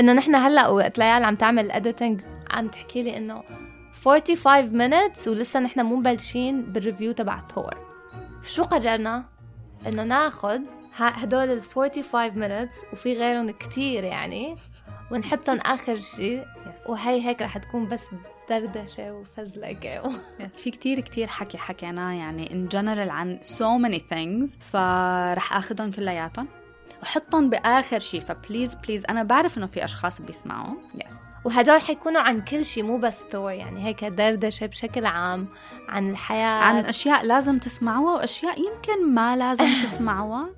إنه نحن هلأ وقت ليال عم تعمل editing عم تحكي لي إنه 45 minutes ولسه نحن مو مبلشين بال review تبع ثور شو قررنا؟ إنه ناخذ هدول ال 45 minutes وفي غيرهم كتير يعني ونحطهم آخر شيء وهي هيك رح تكون بس دردشة وفزلكة. في كتير كتير حكي حكيناه يعني ان جنرال عن so many things فرح اخذهم كلياتهم. وحطهم بآخر شيء ف please please أنا بعرف إنه في أشخاص بيسمعوا. Yes وهدول حيكونوا عن كل شيء مو بس ثور يعني هيك دردشة بشكل عام عن الحياة. عن أشياء لازم تسمعوها وأشياء يمكن ما لازم تسمعوها.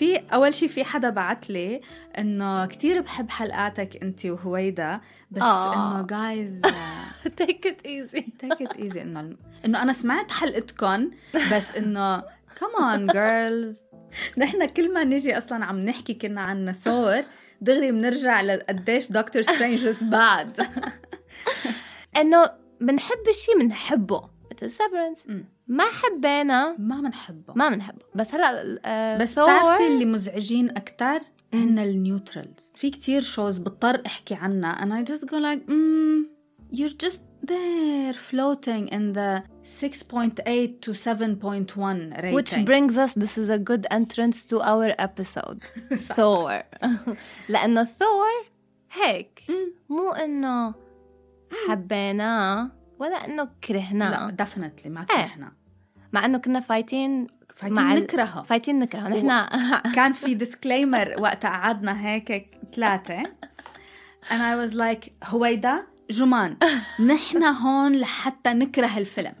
في أول شيء في حدا بعت لي إنه كثير بحب حلقاتك انت وهويدا بس آه. إنه guys take it easy take it easy إنه إنه أنا سمعت حلقتكم بس إنه كمان girls نحن كل ما نجي أصلا عم نحكي كنا عن ثور دغري بنرجع لقديش دكتور سترينج bad إنه بنحب الشيء بنحبه مثل سيفرنس ما حبينا. ما بنحبه ما بنحبه بس هلا آه بس بتعرفي اللي مزعجين أكثر هن ال neutrals. في كتير shows بضطر أحكي عنها. And I just go like mm, you're just there floating in the 6.8 to 7.1 rating. Which brings us this is a good entrance to our episode. Thor. لأنه Thor هيك مو إنه حبيناه ولا إنه كرهناه. لا definitely ما كرهنا إيه. مع إنه كنا فايتين فايتين مع نكرهه. فايتين نكرهه. نحن كان في Disclaimer وقت قعدنا هيك ثلاثة. And I was like هويدا جمان نحن هون لحتى نكره الفيلم.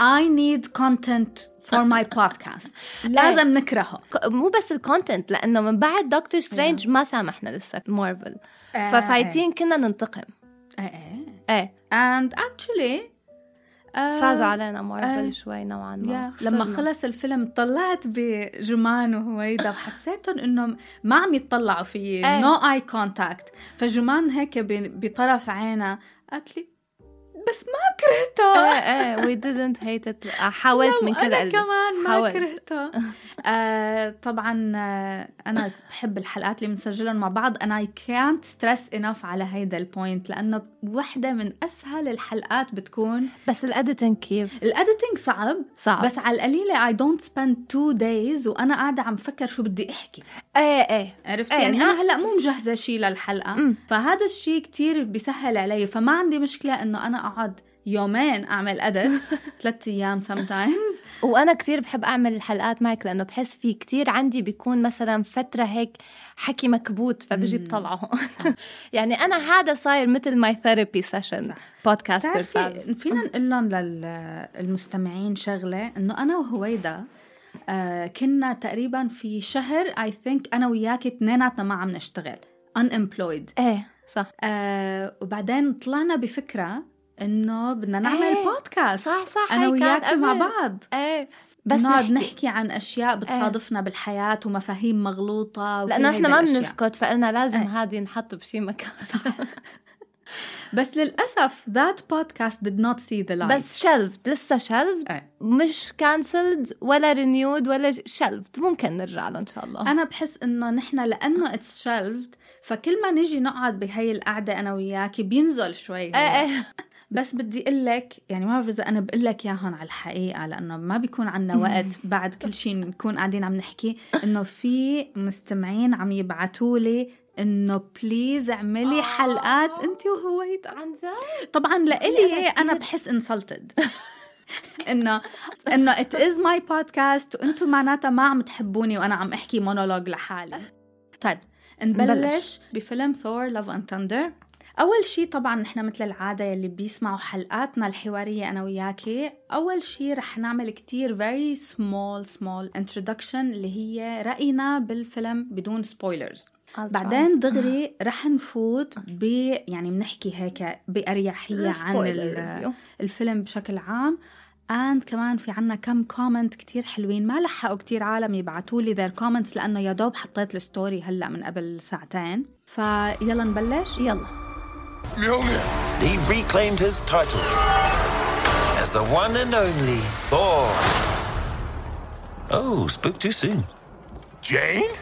I need content for my podcast. لازم نكرهه. مو بس ال content لأنه من بعد دكتور سترينج ما سامحنا لسه مارفل ففايتين كنا ننتقم. إيه. إيه. And actually فازوا علينا مارفل شوي نوعا ما. لما خلص الفيلم طلعت بجمان وهويدا وحسيتهم انه ما عم يتطلعوا في no eye contact فجمان هيك بطرف عينها قالت لي بس ما كرهته. إيه إيه we didn't hate it. حاولت من كذا قلبي كمان ما حاولت. كرهته. آه طبعا آه أنا بحب الحلقات اللي بنسجلهم مع بعض. أنا اي كانت ستريس انف على هيدا ال point لأنه وحدة من أسهل الحلقات بتكون بس ال editing كيف؟ ال editing صعب صعب. بس على القليلة I don't spend two days وأنا قاعدة عم فكر شو بدي أحكي. إيه إيه. عرفتي؟ إيه يعني أنا هلأ مو مجهزة شيء للحلقة. م. فهذا الشيء كتير بيسهل علي. فما عندي مشكلة إنه أنا أقعد يومين أعمل edit ثلاث أيام sometimes وأنا كثير بحب أعمل الحلقات معك لأنه بحس في كثير عندي بيكون مثلا فترة هيك حكي مكبوت فبجي بطلعه يعني أنا هذا صاير مثل my therapy session podcast فينا نقول لهم للمستمعين شغلة إنه أنا وهويدا آه كنا تقريبا في شهر I think أنا وياكي اثنيناتنا ما عم نشتغل unemployed. إيه صح. آه وبعدين طلعنا بفكرة انه بدنا نعمل إيه. بودكاست صح صح أنا وياك مع بعض. إيه. بس نقعد نحكي. نحكي عن أشياء بتصادفنا إيه. بالحياة ومفاهيم مغلوطة لأنه إحنا ما بنسكت فقلنا لازم إيه. هذه نحط بشي مكان. صح. بس للأسف that podcast did not see the light. بس shelved لسه shelved إيه. مش cancelled ولا renewed ولا shelved ممكن نرجع له إن شاء الله. أنا بحس إنه نحن لأنه it's shelved فكل ما نيجي نقعد بهي القعدة أنا وياكي بينزل شوي إيه إيه. بس بدي أقول لك يعني ما بعرف إذا أنا بقول لك اياهم على الحقيقة لأنه ما بيكون عنا وقت بعد كل شيء نكون قاعدين عم نحكي إنه في مستمعين عم يبعثوا لي إنه please اعملي حلقات أنت وهويدا عن جد؟ طبعا لإلي أنا بحس insulted إنه إنه it is my podcast وأنتم معناتها ما عم تحبوني وأنا عم أحكي مونولوج لحالي. طيب نبلش بفيلم Thor Love and Thunder أول شي طبعا نحن مثل العادة يلي بيسمعوا حلقاتنا الحوارية أنا وياكي أول شي رح نعمل كتير very small small introduction اللي هي رأينا بالفيلم بدون spoilers بعدين دغري رح نفوت ب يعني بنحكي هيك بأريحية عن الفيلم بشكل عام. and كمان في عنا كم comment كتير حلوين ما لحقوا كتير عالم يبعتوا لي their comments لأنه يا دوب حطيت ال story هلأ من قبل ساعتين. فيلا نبلش؟ يلا. Mjolnir. He reclaimed his title as the one and only Thor. Oh, spoke too soon. Jane?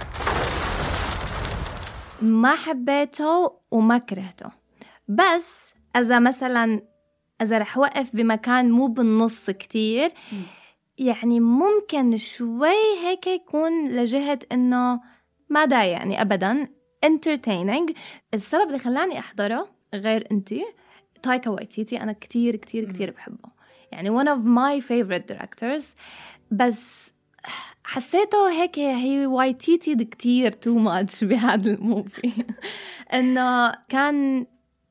ما حبيته وما كرهته بس إذا مثلا إذا رح وقف بمكان مو بالنص كتير يعني ممكن شوي هيك يكون لجهة إنه ما ضايقني أبدا entertaining السبب اللي خلاني أحضره غير أنتي. تايكا وايتيتي أنا كتير كتير كتير بحبه. يعني one of my favorite directors. بس حسيته هيك هي وايتيتي كتير too much بهذا ال movie. إنه كان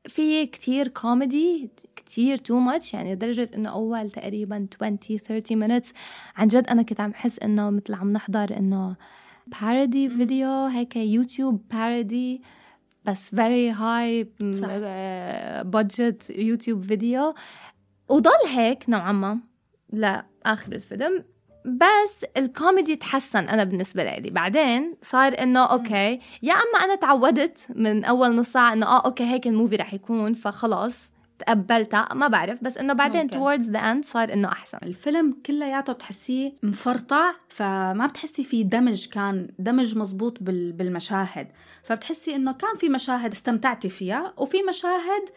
في كتير كوميدي كتير too much يعني لدرجة إنه أول تقريبا 20 30 minutes عن جد أنا كنت عم حس إنه مثل عم نحضر إنه parody video هيك يوتيوب parody بس very high صح. budget يوتيوب فيديو وضل هيك نوعا ما لآخر الفيلم. بس الكوميدي تحسن أنا بالنسبة لي. بعدين صار إنه okay يا أما أنا تعودت من أول نص ساعة إنه آه okay هيك ال movie رح يكون فخلاص تقبلتها ما بعرف بس إنه بعدين towards the end صار إنه أحسن. الفيلم كلياته بتحسيه مفرطع فما بتحسي في دمج كان دمج مزبوط بال- بالمشاهد. فبتحسي إنه كان في مشاهد استمتعتي فيها وفي مشاهد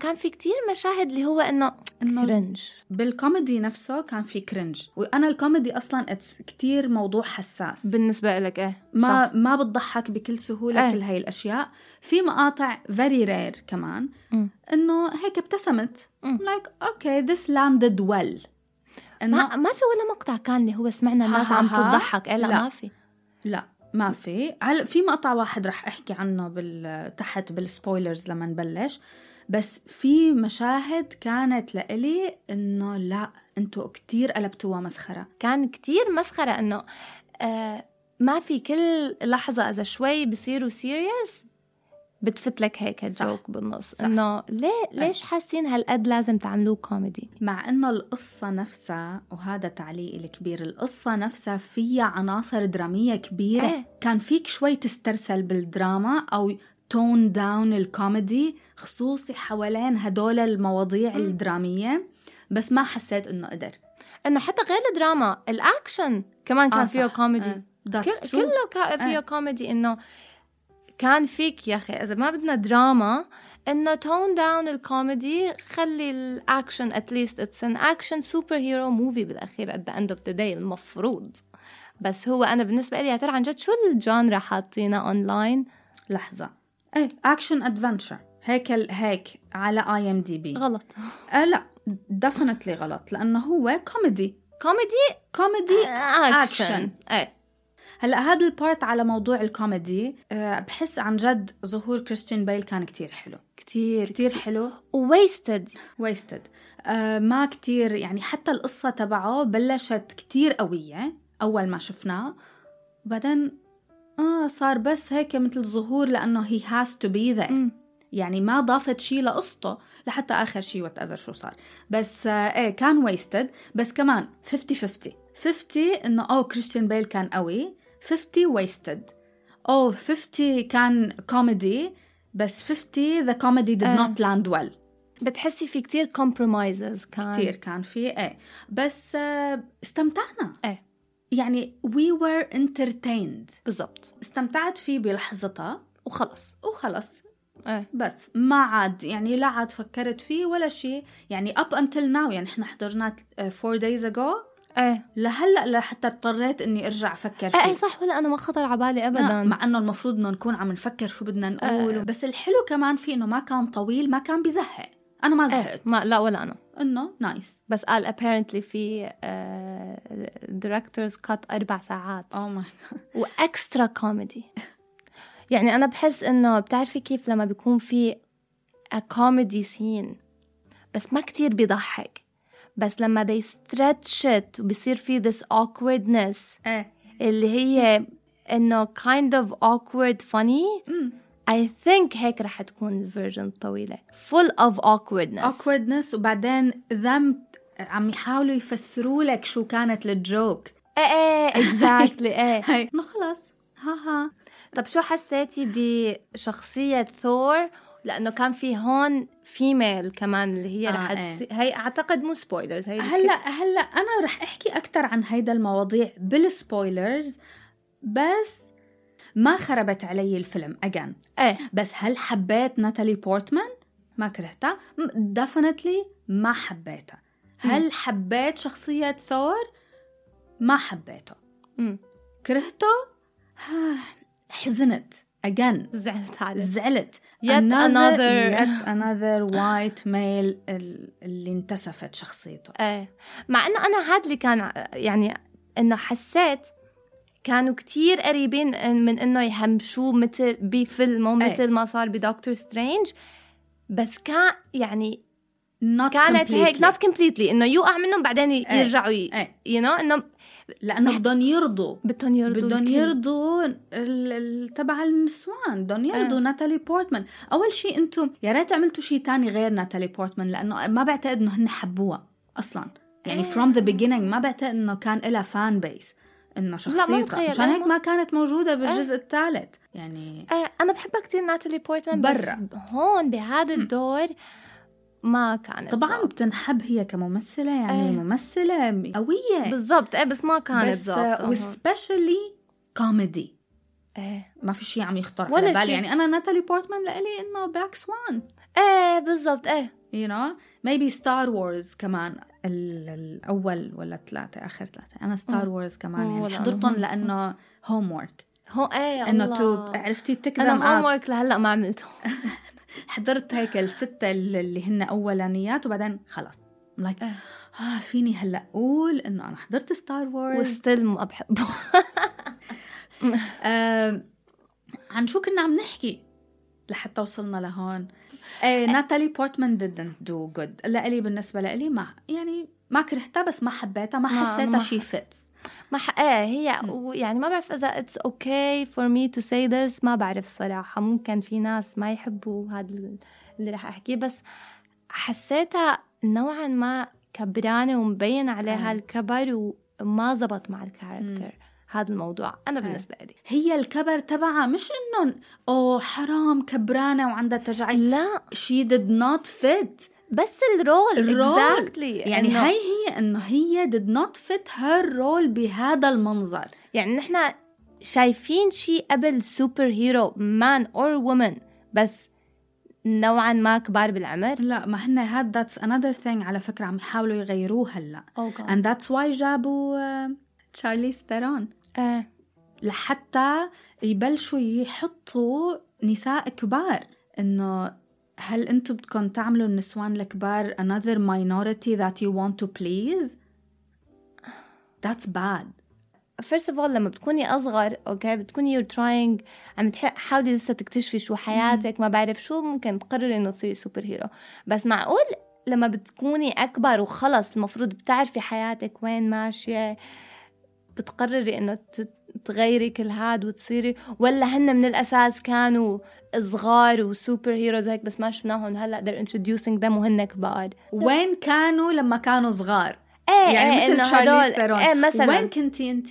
كان في كتير مشاهد اللي هو إنه cringe بال comedy نفسه كان في cringe وأنا الكوميدي أصلا كتير موضوع حساس بالنسبة لك إيه ما صح. ما بتضحك بكل سهولة إيه. كل هاي الأشياء في مقاطع very rare كمان. إنه هيك ابتسمت. like okay this landed well ما, ما في ولا مقطع كان اللي هو سمعنا الناس عم. تضحك إيه لا, لا. ما في لا ما في هلا في مقطع واحد رح أحكي عنه بال تحت بال spoilers لما نبلش بس في مشاهد كانت لإلي إنه لا أنتوا كتير قلبتوها مسخرة كان كتير مسخرة إنه آه ما في كل لحظة إذا شوي بصيروا serious بتفت لك هيك صح. joke بالنص. إنه ليه ليش حاسين هالقد لازم تعملوه كوميدي مع إنه القصة نفسها وهذا تعليقي الكبير القصة نفسها فيها عناصر درامية كبيرة إيه. كان فيك شوي تسترسل بالدراما أو tone down ال comedy خصوصي حوالين هدول المواضيع الدرامية بس ما حسيت إنه قدر إنه حتى غير الدراما الأكشن كمان كان آه فيه. كوميدي آه. كل. كله كا- فيه إيه. كوميدي إنه كان فيك يا أخي إذا ما بدنا دراما إنه tone down ال comedy خلي ال action at least it's an action superhero movie بالأخير at the end of the day المفروض بس هو أنا بالنسبة لي يا ترى عن جد شو ال genre حاطينها أونلاين لحظة إيه action adventure هيك ال- هيك على IMDb غلط. آه لا definitely غلط لأنه هو comedy comedy comedy action إيه. هلأ هذا ال part على موضوع الكوميدي أه بحس عن جد ظهور كريستيان بيل كان كتير حلو. كتير. كتير حلو. wasted wasted أه ما كتير يعني حتى القصة تبعه بلشت كتير قوية أول ما شفناه وبعدين آه صار بس هيك مثل ظهور لأنه he has to be there. مم. يعني ما ضافت شيء لقصته لحتى آخر شيء whatever شو صار. بس آه إيه كان wasted بس كمان 50 50 50 إنه أوه كريستيان بيل كان قوي. 50 wasted أوه 50 كان كوميدي بس 50 the comedy did آه. not land well. بتحسي في كتير compromises كان. كتير كان في إيه. بس آه، استمتعنا. إيه. يعني we were entertained. بالضبط. استمتعت فيه بلحظتها. وخلص. وخلص. إيه. بس ما عاد يعني لا عاد فكرت فيه ولا شيء. يعني up until now يعني إحنا حضرناه four days ago. إيه. لهلأ لحتى اضطريت إني أرجع أفكر فيه إيه إيه صح ولا أنا ما خطر على بالي ابدا. مع إنه المفروض إنه نكون عم نفكر شو بدنا نقول. آه. بس الحلو كمان فيه إنه ما كان طويل ما كان بزهق. أنا ما زهقت. إيه ما لا ولا أنا. إنه nice بس قال apparently في director's cut أربع ساعات. أو ماي و extra comedy يعني أنا بحس إنه بتعرفي كيف لما بيكون في comedy scene بس ما كتير بيضحك. بس لما they stretch it وبصير في this awkwardness إيه. اللي هي إنه kind of awkward funny. I think هيك رح تكون ال version الطويلة. Full of awkwardness. Awkwardness وبعدين them عم يحاولوا يفسروا لك شو كانت ال joke. إيه إيه. Exactly إيه. إنه خلص. ها ها طب شو حسيتي بشخصية ثور لأنه كان في هون female كمان اللي هي آه، رح. تصير هي أعتقد مو spoilers هي هلأ هلأ أنا رح أحكي أكثر عن هيدا المواضيع بال spoilers بس ما خربت علي الفيلم اجان إيه. بس هل حبيت ناتالي بورتمان؟ ما كرهتها. ديفنتلي ما حبيتها. هل حبيت شخصية ثور؟ ما حبيته. مم. كرهته؟ حزنت. اجان زعلت عليه. زعلت. Yet another- yet another white male ال- اللي انتسفت شخصيته. إيه. مع إنه أنا هذا اللي كان يعني إنه حسيت كانوا كتير قريبين من إنه يهمشوه مثل بفيلم إيه. مثل ما صار بدكتور سترينج بس كان يعني not كانت هيك completely. not completely إنه يوقع منهم بعدين إيه. يرجعوا. إيه. you know إنه لأنه بدهم يرضوا بدهم يرضوا بدهم. يرضوا تبع النسوان بدهم يرضوا آه. ناتالي بورتمان أول شيء أنتم يا ريت عملتوا شيء تاني غير ناتالي بورتمان لأنه ما بعتقد إنه هن حبوها أصلا يعني إيه. from the beginning ما بعتقد إنه كان لها fan base انه شخصيتها. مشان أنا هيك ما- كانت موجودة بالجزء الثالث يعني إيه أنا بحبها كتير ناتالي بورتمان بس برا. هون بهذا الدور ما كانت طبعا ظابطة. بتنحب هي كممثلة يعني إيه. ممثلة قوية بالضبط إيه بس ما كانت بس هون. و specially comedy إيه ما في شيء عم يخطر ولا على بالي. يعني أنا ناتالي بورتمان لإلي إنه بلاك سوان إيه بالضبط إيه you know maybe ستار وورز كمان الأول ولا ثلاثة؟ آخر ثلاثة. أنا ستار وورز كمان يعني حضرتهم. لأنه homework هون إيه إنه. too عرفتي؟ تكذب أنا homework لهلأ ما عملته. حضرت هيك الستة اللي هن أولانيات وبعدين خلص I'm like إيه. آه فيني هلأ أقول إنه أنا حضرت ستار وورز و still ما بحبه آه عن شو كنا عم نحكي لحتى وصلنا لهون؟ إيه ناتالي بورتمان didn't do good. لإلي بالنسبة لإلي ما يعني ما كرهتها بس ما حبيتها ما ما- حسيتها شي fits ما ح... إيه هي يعني ما بعرف إذا it's okay for me to say this ما بعرف صراحة. ممكن في ناس ما يحبوا هذا اللي رح أحكيه بس حسيتها نوعا ما كبرانة ومبين عليها مم. الكبر وما زبط مع ال character هذا الموضوع أنا بالنسبة لي. هي الكبر تبعها مش انه أوه حرام كبرانة وعندها تجاعيد. لا. She did not fit. بس ال role ال role. exactly. يعني إنه- هاي هي إنه هي did not fit her role بهذا المنظر. يعني نحن شايفين شيء قبل superhero man or woman بس نوعا ما كبار بالعمر. لا ما هن هاد that's another thing على فكرة عم يحاولوا يغيروه هلأ. And that's why جابوا آه، تشارلي ستيرون آه. لحتى يبلشوا يحطوا نساء كبار. إنه هل أنتم بدكم تعملوا النسوان الكبار another minority that you want to please? That's bad. First of all لما بتكوني أصغر okay بتكوني you're trying عم تحاولي لسه تكتشفي شو حياتك ما بعرف شو ممكن تقرري إنه تصيري superhero بس معقول لما بتكوني أكبر وخلص المفروض بتعرفي حياتك وين ماشية بتقرري إنه تغيري كل هاد وتصيري؟ ولا هن من الأساس كانوا صغار و superheroes هيك بس ما شفناهم. هلأ they're introducing them وهن كبار. وين كانوا لما كانوا صغار؟ إيه يعني إيه مثل إنه تشارلي هدول ستيرون إيه مثلا. وين كنتي انت؟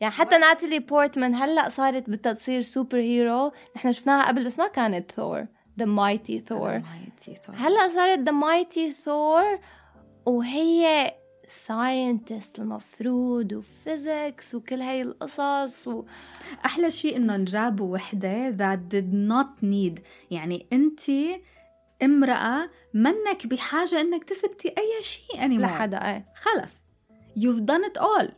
يعني حتى ناتالي بورتمان هلأ صارت بدها تصير superhero نحن شفناها قبل بس ما كانت ثور. The Mighty Thor هلأ صارت The Mighty Thor وهي scientist المفروض و physics وكل هاي القصص و... أحلى شيء إنه جابوا وحدة that did not need. يعني أنت امرأة منك بحاجة إنك تثبتي أي شيء anymore. لحدا إيه. خلص. You've done it all.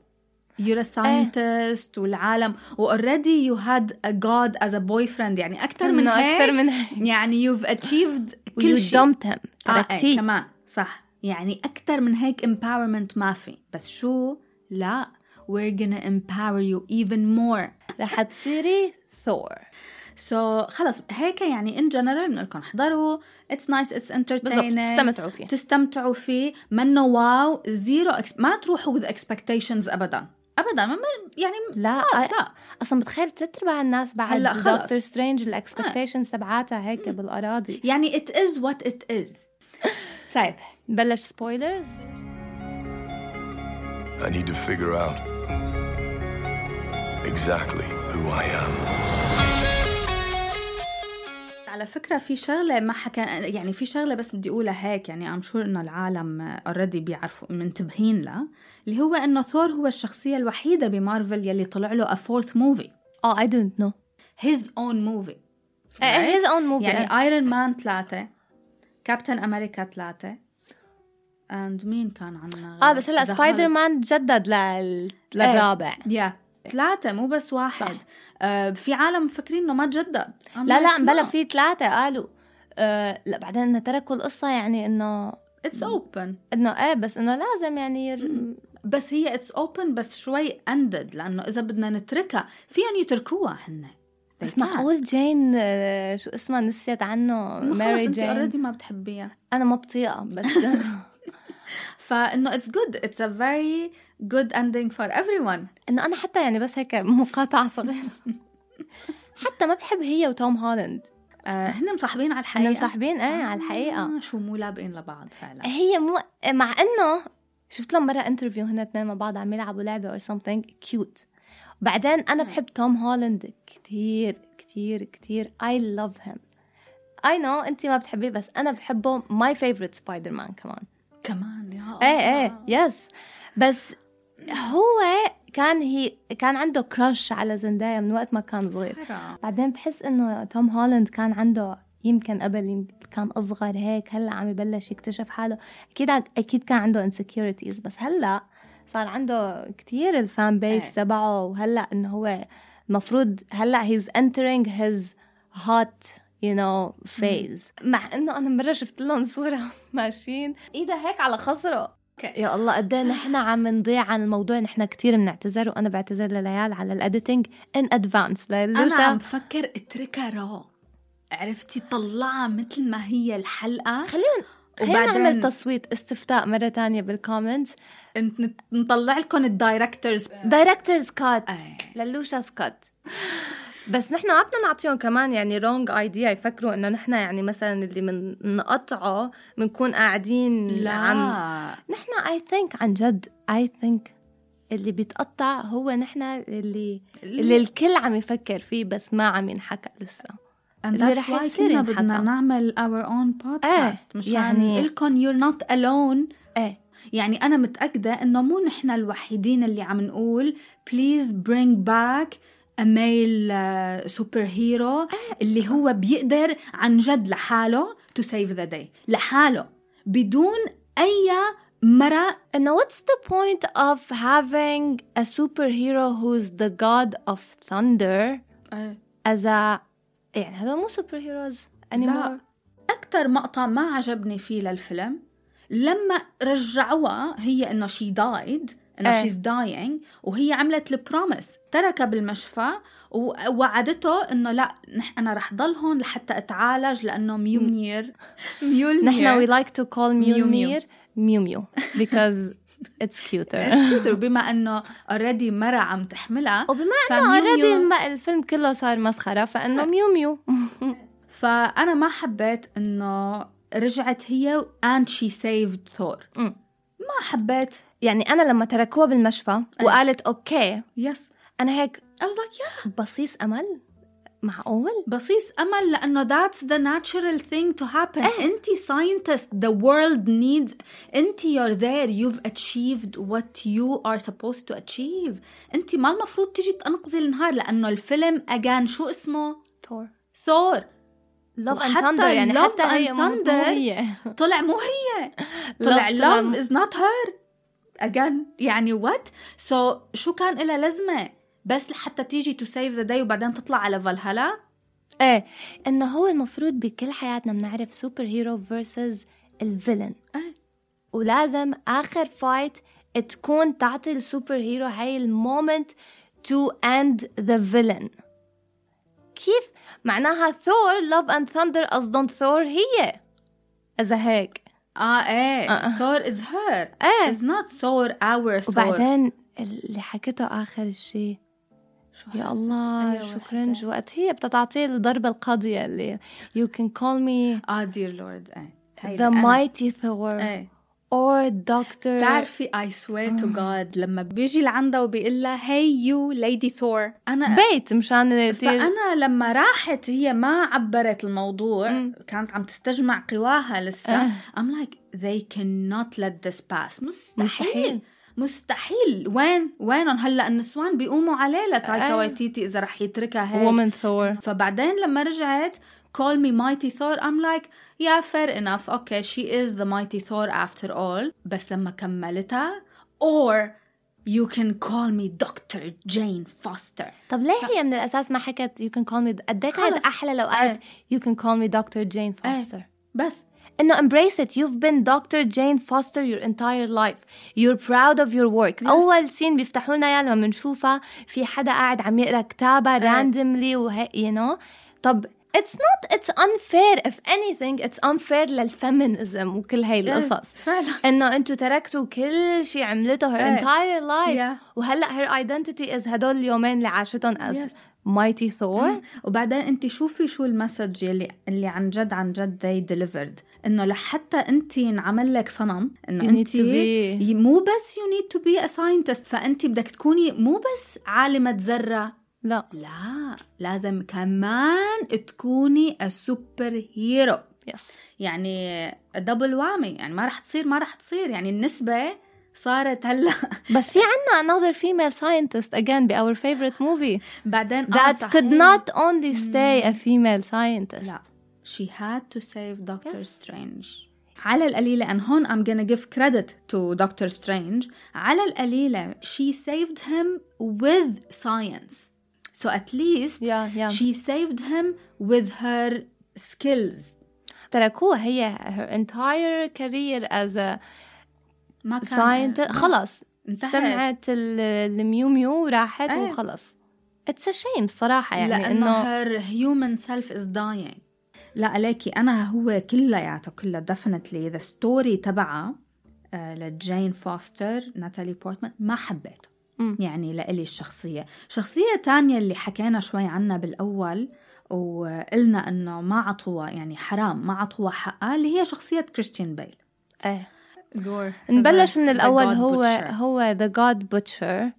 You're a scientist والعالم. already you had a god as a boyfriend. يعني أكثر من هيك. أكثر من هيك. يعني you've achieved كل شيء. dumped him. آه إيه تركتيه كمان. صح. يعني أكثر من هيك empowerment ما في. بس شو؟ لا we're gonna empower you even more. رح تصيري ثور so, خلص هيك يعني in general بنقول لكم احضروا. It's nice it's entertaining. بالضبط تستمتعوا فيه تستمتعوا فيه. منه واو زيرو إكس ما تروحوا with expectations ابدا. ابدا ما يعني لا لا, لا. أصلا بتخيل ثلاث ارباع الناس بعد هلأ خلص. دكتور سترينج ال expectations تبعاتها هيك بالأراضي. يعني it is what it is. طيب بلش spoilers I need to figure out exactly who I am. على فكرة في شغلة ما حكى يعني في شغلة بس بدي أقولها هيك يعني I'm sure إنه العالم already بيعرفوا منتبهين لها اللي هو إنه ثور هو الشخصية الوحيدة بمارفل يلي طلع له a fourth movie. آه I didn't know. His own movie. Right? his own movie يعني ايرون مان ثلاثة. كابتن أمريكا ثلاثة. and مين كان عنا آه بس هلا سبايدر مان جدد لل... للرابع. يا ثلاثة مو بس واحد. آه في عالم مفكرين إنه ما تجدد لا لا مبلا في ثلاثة قالوا. آه لا بعدين تركوا القصة يعني إنه it's open إنه إيه بس إنه لازم يعني ير... بس هي it's open بس شوي ended لأنه إذا بدنا نتركها فيهم يتركوها هن. بس معقول جين آه، شو اسمها نسيت عنه ماري جين already ما بتحبيها. أنا ما بطيقها بس فإنه it's good it's a very good ending for everyone إنه أنا حتى يعني بس هيك مقاطعة صغيرة. حتى ما بحب هي وتوم هولاند. آه هن مصاحبين على الحقيقة. هن مصاحبين إيه آه على الحقيقة. شو مو لابقين لبعض فعلا. هي مو مع إنه شفت لهم مرة interview هن اثنين مع بعض عم يلعبوا لعبة or something cute بعدين أنا بحب توم هولاند كثير كثير كثير I love him I know انت ما بتحبيه بس أنا بحبه my favorite سبايدر مان كمان. كمان يا الله إيه إيه yes بس هو كان هي كان عنده crush على زندايا من وقت ما كان صغير. بعدين بحس إنه توم هولاند كان عنده يمكن قبل يمكن كان أصغر هيك هلأ عم يبلش يكتشف حاله. أكيد أكيد كان عنده insecurities بس هلأ صار عنده كتير ال fan base تبعه وهلأ إنه هو المفروض هلأ he's entering his hot you know phase. مع إنه أنا مرة شفت لهم صورة ماشيين. ايدها هيك على خصره. يا الله قد إيه نحن عم نضيع عن الموضوع نحن كثير بنعتذر وأنا بعتذر لليال على ال editing in advance أنا عم بفكر اتركها رو عرفتي؟ طلعها مثل ما هي الحلقة. خلينا خلينا نعمل تصويت استفتاء مرة تانية بال comments نطلع لكم ال director's director's cut للوشا سكوت بس نحن ما بدنا نعطيهم كمان يعني wrong idea يفكروا إنه نحن يعني مثلا اللي بنقطعه بنكون قاعدين لا. عم نحن I think عن جد I think اللي بيتقطع هو نحن اللي اللي الكل عم يفكر فيه بس ما عم ينحكى لسه. اللي رح يصير بدنا نعمل our own podcast. إيه مشان يعني لكم you're not alone. إيه يعني أنا متأكدة إنه مو نحن الوحيدين اللي عم نقول please bring back ميل سوبر هيرو اللي هو بيقدر عن جد لحاله to save the day. لحاله. بدون أي مرة إنه what's the point of having a superhero who's the god of thunder as a يعني هذا مو superheroes anymore. أكثر مقطع ما عجبني فيه للفيلم لما رجعوها هي إنه she died إنه she's dying وهي عملت ال promise تركها بالمشفى ووعدته إنه لا أنا رح ضل هون لحتى أتعالج لأنه ميونير ميولنير نحن we like to call ميولنير ميو ميو because it's cuter. It's cuter. بما إنه already مرة عم تحملها وبما إنه already الفيلم كله صار مسخرة فإنه ميو ميو. فأنا ما حبيت إنه رجعت هي and she saved ثور ما حبيت. يعني أنا لما تركوها بالمشفى وقالت okay yes أنا هيك I was like yeah. بصيص أمل. معقول؟ بصيص أمل لأنه that's the natural thing to happen أنت scientist the world needs أنت you you're there you've achieved what you are supposed to achieve أنت ما المفروض تيجي تنقذي النهار لأنه الفيلم again شو اسمه؟ ثور ثور Love and Thunder يعني حتى هي thunder طلع مو هي. طلع love is not her again يعني what so so, شو كان لها لازمة؟ بس لحتى تيجي to save the day وبعدين تطلع على فالهالا؟ إيه إنه هو المفروض بكل حياتنا بنعرف superhero versus ال villain إيه. ولازم آخر fight تكون تعطي ال superhero هاي ال moment to end the villain كيف؟ معناها ثور Love and Thunder قصدهم ثور هي. اذا هيك آه إيه. ثور is her إيه. is not ثور or ثور وبعدين اللي حكيته آخر شيء يا الله أيوة شو cringe وقت هي بتعطيه الضربة القاضية اللي you can call me آه dear lord إيه the mighty Thor إيه or doctor. بتعرفي I swear to God لما بيجي لعندها وبيقول لها hey you lady Thor. أنا بيت مشان فأنا لما راحت هي ما عبرت الموضوع. كانت عم تستجمع قواها لسه. آه. I'm like they cannot let this pass. مستحيل. مستحيل. مستحيل وين وينهم هلا النسوان بيقوموا عليه لتايكا آه. وايتيتي اذا رح يتركها هيك woman Thor فبعدين لما رجعت call me mighty Thor I'm like yeah fair enough okay she is the mighty Thor after all بس لما كملتها or you can call me Dr. Jane Foster طب ليه هي من الاساس ما حكت you can call me قد إيه كانت. أحلى لو قالت you can call me Dr. Jane Foster بس انه embrace it you've been Dr. Jane Foster your entire life you're proud of your work اول سين بيفتحوا لنا اياه لما بنشوفها في حدا قاعد عم يقرا كتابه randomly وهي you know طب it's not it's unfair if anything it's unfair للفيمينيزم وكل هاي القصص فعلا انه انتوا تركتوا كل شيء عملته her إيه. entire life Yeah. وهلا her identity is هدول اليومين اللي عاشتهم as Yes. Mighty Thor وبعدين انت شوفي شو ال message يلي اللي عن جد عن جد they delivered. إنه لحتى انت انعمل لك صنم إنه انت مو بس you need to be a scientist فانت بدك تكوني مو بس عالمة ذرة. لا. لا لازم كمان تكوني a super hero yes يعني double whammy يعني ما رح تصير ما رح تصير. يعني النسبة صارت هلا بس في عنا another female scientist again ب our favorite movie بعدين that آه could صحيح. not only stay a female scientist لا she had to save Doctor Strange على القليلة and هون I'm gonna give credit to Doctor Strange على القليلة she saved him with science so at least Yeah, yeah. she saved him with her skills تركوها هي her entire career as a ما كان scientist خلص انتهت. سمعت ال- الميو ميو وراحت إيه. وخلص it's a shame صراحة يعني لأنه her human self is dying. لا عليكي. أنا هو كلياته كله. Definitely. The story تبعها لجين فاستر ناتالي بورتمان ما حبيته. يعني لإلي الشخصية. شخصية تانية اللي حكينا شوي عنها بالأول وقلنا إنه ما عطوها يعني حرام ما عطوها حقها اللي هي شخصية كريستيان بيل إيه. نبلش من الأول هو هو the god butcher.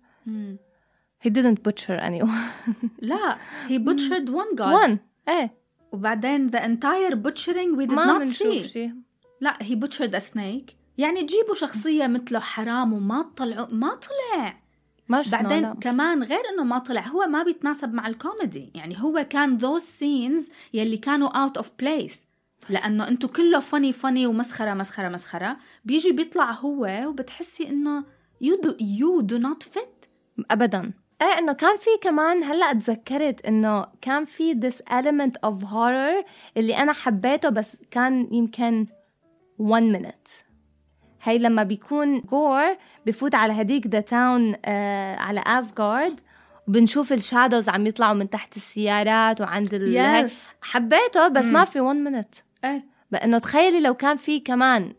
he didn't butcher anyone. لا he butchered one god. One. إيه. وبعدين the entire butchering we did ما not see. شيء. لا هي butchered a snake. يعني تجيبوا شخصية مثله حرام وما طلعوا ما طلع. ما بعدين لا. كمان غير إنه ما طلع هو ما بيتناسب مع الكوميدي. يعني هو كان those scenes يلي كانوا out of place. لأنه انتو كله فني فني ومسخرة مسخرة مسخرة. بيجي بيطلع هو وبتحسي إنه you do, you do not fit. ابدا. إيه إنه كان في كمان هلأ تذكرت إنه كان في this element of horror اللي أنا حبيته بس كان يمكن one minute. هي لما بيكون Gorr بفوت على هديك the town آه على اسغارد وبنشوف ال shadows عم يطلعوا من تحت السيارات وعند ال... Yes. حبيته بس ما في one minute. إيه إنه تخيلي لو كان في كمان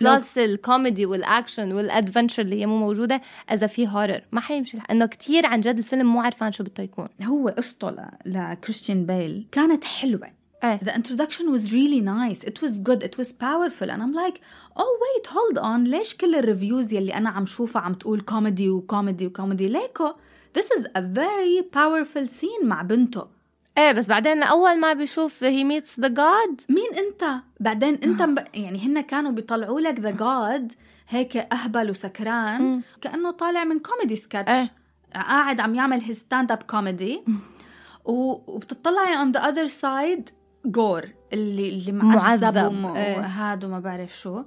plus الكوميدي والاكشن وال adventure اللي هي مو موجودة إذا في horror ما حيمشي الح- إنه كتير عن جد الفيلم مو عارفان شو بده يكون هو قصته لكريستيان بيل كانت حلوة إيه The introduction was really nice. It was good. It was powerful. And I'm like, oh wait, hold on. ليش كل ال reviews يلي أنا عم شوفها عم تقول كوميدي وكوميدي وكوميدي ليكو This is a very powerful scene مع بنته. إيه بس بعدين أول ما بيشوف he meets the god مين أنت؟ بعدين أنت مب... يعني هن كانوا بيطلعوا لك the god هيك أهبل وسكران كأنه طالع من كوميدي سكتش إيه. قاعد عم يعمل stand up comedy و... وبتطلعي on the other side جور اللي اللي معذب. إيه. وهذا وما بعرف شو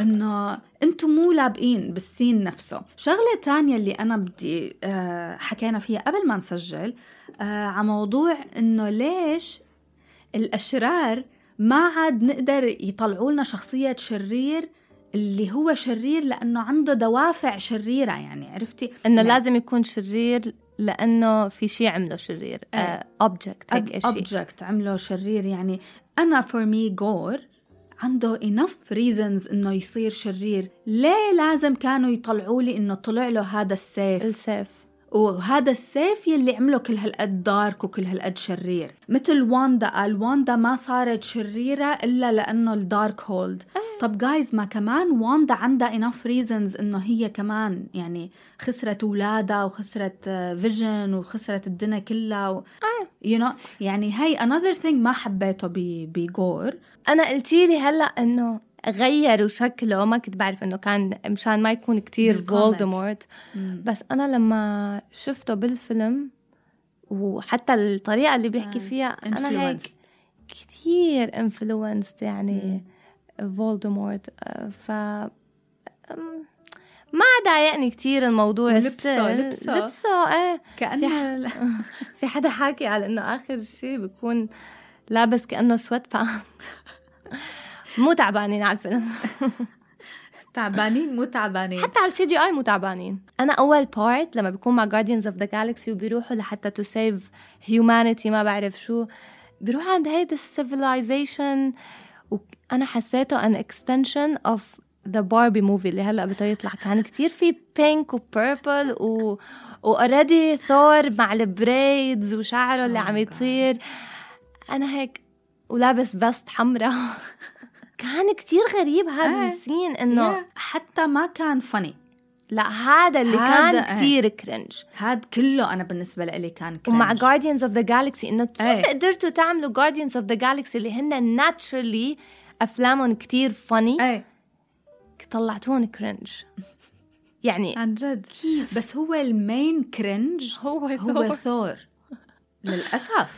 إنه أنتم مو لابقين بالسين نفسه شغلة تانية اللي أنا بدي آه، حكينا فيها قبل ما نسجل آه، على موضوع إنه ليش الأشرار ما عاد نقدر يطلعوا لنا شخصية شرير اللي هو شرير لأنه عنده دوافع شريرة يعني عرفتي؟ إنه يعني لازم يكون شرير لأنه في شيء عمله شرير object هيك شيء object عمله شرير يعني أنا for me Gorr عنده enough reasons إنه يصير شرير. ليه لازم كانوا يطلعوا لي إنه طلع له هذا السيف؟ السيف. وهذا السيف يلي عمله كل هالقد dark وكل هالقد شرير. مثل واندا قال واندا ما صارت شريرة إلا لأنه ال Darkhold. طب جايز ما كمان واندا عندها enough reasons إنه هي كمان يعني خسرت اولادها وخسرت فيجن وخسرت الدنيا كلها و... you know يعني هي another thing ما حبيته ب Gorr. أنا قلتي لي هلأ إنه غيروا شكله ما كنت بعرف إنه كان مشان ما يكون كتير. فولدمورت بس أنا لما شفته بالفيلم وحتى الطريقة اللي بيحكي آه، فيها أنا هيك. كتير influenced يعني فولدمورت آه، ف ما ضايقني كتير الموضوع still. لبسه. لبسه إيه كأنه في حدا حاكي على إنه آخر شيء بيكون لابس كأنه sweatpants مو تعبانين على الفيلم. تعبانين مو تعبانين. حتى على ال CGI مو تعبانين. أنا أول part لما بيكون مع Guardians of the Galaxy وبيروحوا لحتى to save humanity ما بعرف شو بيروحوا عند هيدا ال civilization وأنا حسيته ان extension of the Barbie movie اللي هلأ بده يطلع. كان كتير في pink و purple و و already ثور مع ال braids وشعره اللي Oh عم. يطير. أنا هيك ولابس vest حمراء. كان كتير غريب هذا إيه. ال scene إنه Yeah. حتى ما كان funny لا هذا اللي هذا كان إيه. كتير cringe هاد كله أنا بالنسبة لي كان cringe. ومع Guardians of the Galaxy إنه كيف إيه. قدرتوا تعملوا Guardians of the Galaxy اللي هن naturally أفلامهم كتير funny إيه طلعتوهم cringe يعني عن جد بس هو ال main cringe هو هو ثور للأسف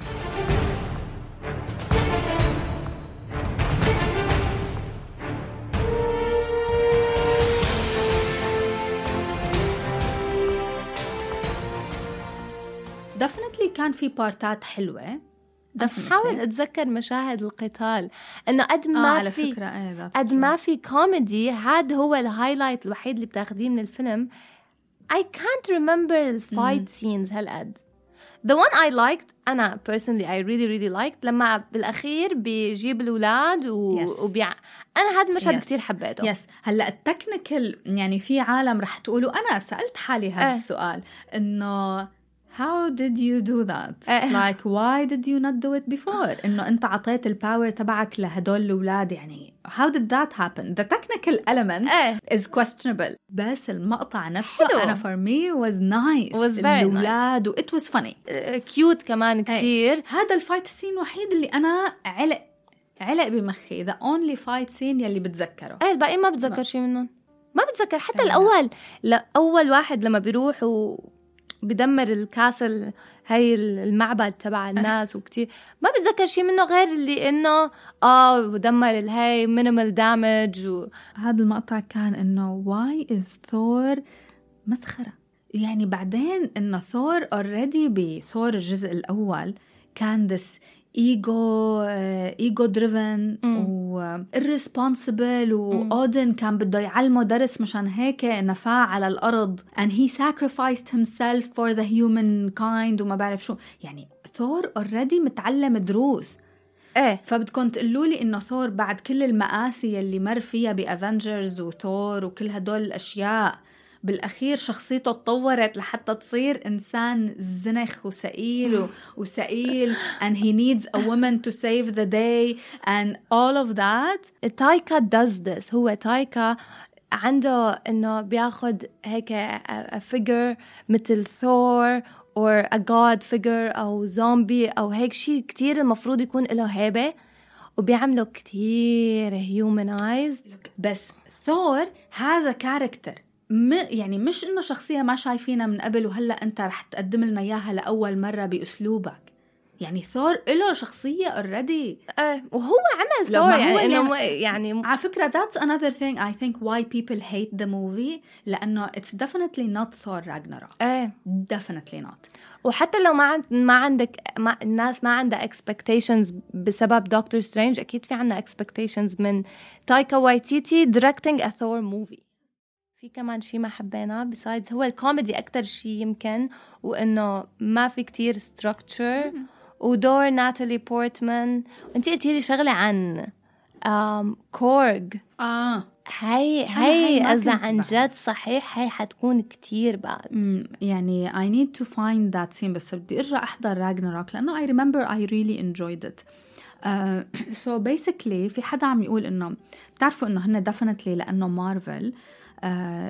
definitely كان في part ات حلوة. حاول أتذكر مشاهد القتال. إنه قد آه ما على في إيه that's قد. ما في كوميدي هذا هو ال highlight الوحيد اللي بتاخديه من الفيلم. I can't remember ال fight scenes هالقد. The one I liked أنا personally I really really liked. لما بالأخير بيجيب الأولاد و... Yes. وبيع أنا هذا المشهد Yes. كتير حبيته. yes هلأ ال technical يعني في عالم رح تقولوا أنا سألت حالي هذا إيه. السؤال. إنه how did you do that? إيه. like why did you not do it before? إنه أنت عطيت ال power تبعك لهدول الأولاد يعني how did that happen the technical element إيه. is questionable. بس المقطع نفسه حلو. أنا for me was nice. Was very الأولاد و it was funny. cute كمان كتير. هذا ال fight scene الوحيد اللي أنا علق علق بمخي the only fight scene يلي بتذكره. إيه الباقي ما بتذكر شيء منهم. ما بتذكر حتى لا. الأول لا أول واحد لما بيروح و بدمر ال castle هاي المعبد تبع الناس وكتير. ما بتذكر شيء منه غير اللي إنه آه دمر الهي minimal damage و... هذا المقطع كان إنه why is ثور مسخرة؟ يعني بعدين إنه ثور already بثور الجزء الأول كان this ego ego driven و irresponsible و Odin كان بده يعلمه درس مشان هيك نفاه على الأرض. And he sacrificed himself for the humankind وما بعرف شو. يعني ثور already متعلم دروس. إيه. فبدكم تقولوا لي إنه ثور بعد كل المآسي يلي مر فيها بأفنجرز وثور وكل هدول الأشياء بالأخير شخصيته تطورت لحتى تصير إنسان زنخ وسئيل وسئيل and he needs a woman to save the day and all of that. تايكا does this. هو تايكا عنده إنه بياخد هيك a figure مثل ثور or a god figure أو زومبي أو هيك شيء كتير المفروض يكون له هيبة وبيعمله كتير humanized بس ثور هذا character م يعني مش إنه شخصية ما شايفينها من قبل وهلأ أنت رح تقدم لنا إياها لأول مرة بأسلوبك. يعني ثور له شخصية already إيه وهو عمل ثور يعني إنه مو- يعني على فكرة that's another thing I think why people hate the movie لأنه it's definitely not Thor Ragnarok. إيه. Definitely not. وحتى لو ما عند ما عندك ما الناس ما عندها expectations بسبب دكتور سترينج أكيد في عندنا expectations من تايكا وايتيتي directing a Thor movie. في كمان شيء ما حبيناه besides هو الكوميدي أكثر شيء يمكن وإنه ما في كتير structure. ودور ناتالي بورتمان. وانت قلتي لي شغلة عن um, كورغ. آه. هاي هاي إذا عن. جد صحيح هاي حتكون كتير بعد. يعني I need to find that scene بس بدي أرجع أحضر راجناروك لأنه I remember I really enjoyed it. so basically في حدا عم يقول إنه بتعرفوا إنه هن definitely لأنه مارفل uh,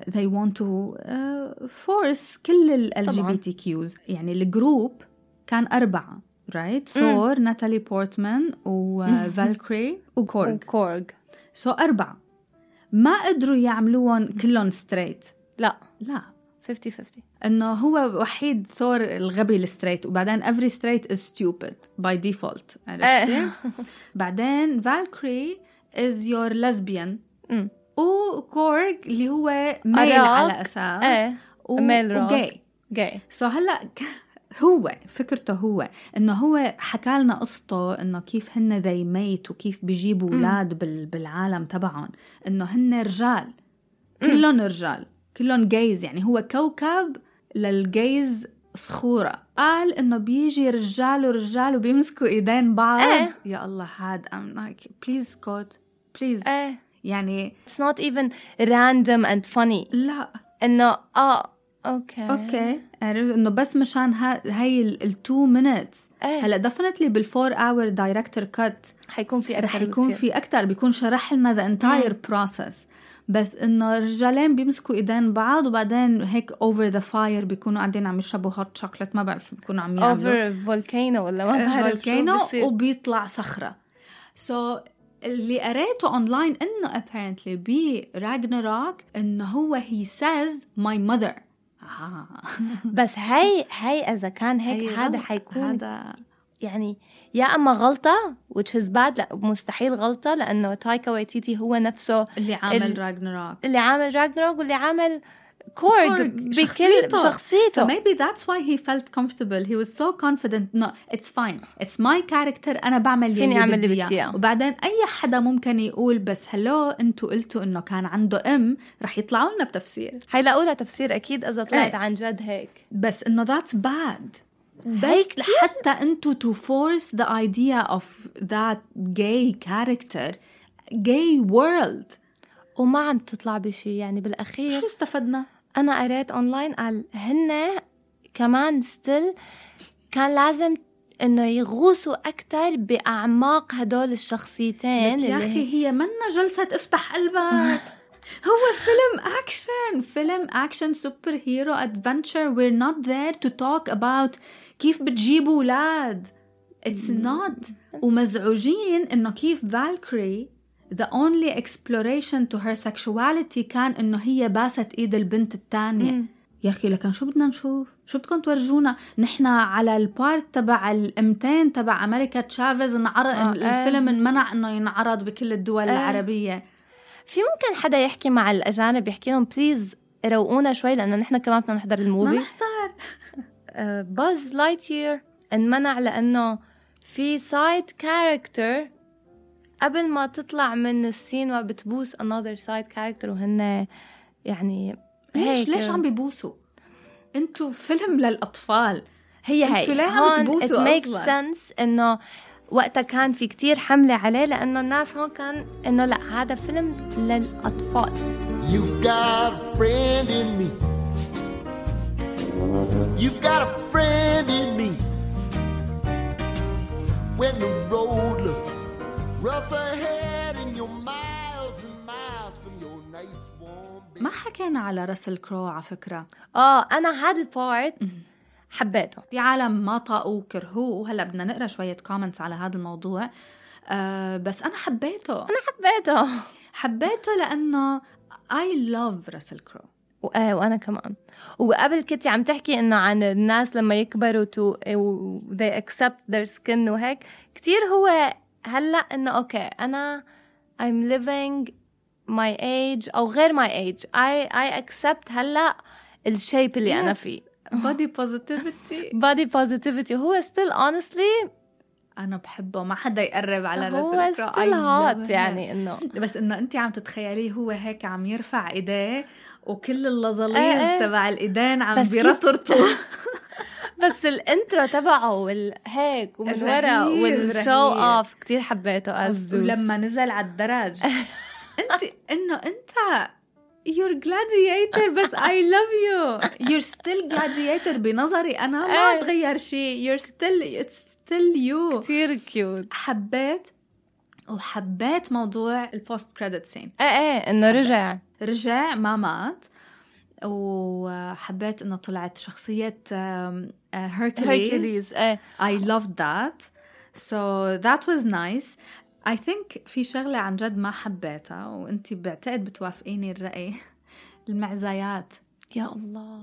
they want to uh, force كل ال queues يعني ال group كان أربعة right ثور ناتالي بورتمان وفالكري وكورغ وكورغ so أربعة. ما قدروا يعملوهم كلهم straight لا. لا. 50 50 إنه هو وحيد ثور الغبي ال straight وبعدين every straight is stupid by default. عرفتي؟ إيه. بعدين فالكري is your lesbian. أمم. وكورغ اللي هو male. على أساس إيه. و... male rock. و gay. gay. So هلا هو فكرته هو إنه هو حكى لنا قصته إنه كيف هن they mate وكيف بيجيبوا أولاد بال... بالعالم تبعهم. إنه هن رجال. كلهم رجال. كلهم gays يعني هو كوكب لل gays صخورة. قال إنه بيجي رجال ورجال وبيمسكوا إيدين بعض. إيه. يا الله هاد I'm like please God please. إيه. يعني it's not even random and funny. لا. إنه آه okay okay عرفت إنه بس مشان ها هي ال two minutes إيه. هلأ ديفنتلي بالفور اور دايركتور كات حيكون في رح يكون. في أكثر بيكون شرح لنا the entire process بس إنه رجالين بيمسكوا إيدين بعض وبعدين هيك over the fire بيكونوا قاعدين عم يشربوا hot chocolate ما بعرف شو بيكونوا عم يعملوا. over volcano ولا ما بعرف شو volcano. وبيطلع صخرة. so so, اللي قريته اونلاين إنه apparently ب راجناروك إنه هو he says my mother آه. بس هي هي إذا كان هيك هي هذا. حيكون هذا يعني يا أما غلطة which is bad لا مستحيل غلطة لأنه تايكا وايتيتي هو نفسه اللي عامل ال- راجناروك اللي عامل راجنروك واللي عامل كورغ، بكل شخصيته. شخصيته So maybe that's why he felt comfortable. He was so confident. No, it's fine. It's my character. أنا بعمل فيني أعمل اللي. بدي إياه. وبعدين أي حدا ممكن يقول بس هلو أنتوا قلتوا إنه كان عنده أم رح يطلعوا لنا بتفسير. حيلاقوا لها تفسير أكيد إذا طلعت إيه. عن جد هيك بس إنه that's bad. بس. لحتى أنتوا to force the idea of that gay character gay world وما عم تطلع بشي يعني بالأخير شو استفدنا؟ أنا قريت اونلاين قال هن كمان still كان لازم إنه يغوصوا أكثر بأعماق هدول الشخصيتين يا أخي هي منا جلسة افتح قلبك. هو فيلم اكشن فيلم action superhero adventure we're not there to talk about كيف بتجيبوا أولاد. It's not. ومزعوجين إنه كيف فالكري the only exploration to her sexuality كان إنه هي باست إيد البنت الثانية. يا أخي لكن شو بدنا نشوف؟ شو بدكم تورجونا؟ نحن على ال part تبع الأمتين تبع أمريكا تشافيز انعرض آه، الفيلم انمنع إنه ينعرض بكل الدول آه. العربية. في ممكن حدا يحكي مع الأجانب يحكي لهم please روقونا شوي لأنه نحن كمان بدنا نحضر ما ال movie. نحضر. باز لايتير انمنع لأنه في side character قبل ما تطلع من ال scene وبتبوس another side character وهن يعني ليش هيك. ليش عم بيبوسوا أنتوا فيلم للأطفال هي هي أنتوا ليه عم تبوسوا it makes sense إنه وقتها كان في كتير حملة عليه لأنه الناس هون كان إنه لا هذا فيلم للأطفال You've got a friend in me. You've got a friend in me. When the road looks rough ahead and you're miles and miles from your nice warm bed. ما حكينا على راسل كرو على فكرة؟ آه أنا هذا ال part حبيته. في عالم ما طاقوه وكرهوه هلا بدنا نقرأ شوية comments على هذا الموضوع. آه بس أنا حبيته. أنا حبيته. حبيته لأنه I love راسل كرو. وآه وأنا كمان. وقبل كنتي عم تحكي إنه عن الناس لما يكبروا to they accept their skin وهيك كتير هو هلأ إنه okay أنا I'm living my age أو غير my age. I I accept هلأ الشيب اللي Yes. فيه. Body positivity. Body positivity. هو still honestly أنا بحبه ما حدا يقرب على هو still him. يعني إنه. بس إنه انت عم تتخيليه هو هيك عم يرفع إيديه وكل العضلات إيه إيه. تبع الإيدين عم بيرطرطوا. بس ال intro تبعه والهيك ومن ورا وال show. اوف كثير حبيته ولما نزل على الدرج أنت إنه أنت you're gladiator بس I love you. You're still gladiator بنظري. أنا ما إيه. تغير شيء. You're still it, still you. كثير cute حبيت وحبيت موضوع ال post credit scene إيه إيه إنه رجع. رجع ما مات. وحبيت إنه طلعت شخصية هيركليز إيه. I loved that. So that was nice. I think في شغلة عن جد ما حبيتها وانتي بعتقد بتوافقيني الرأي. المعزايات. يا الله.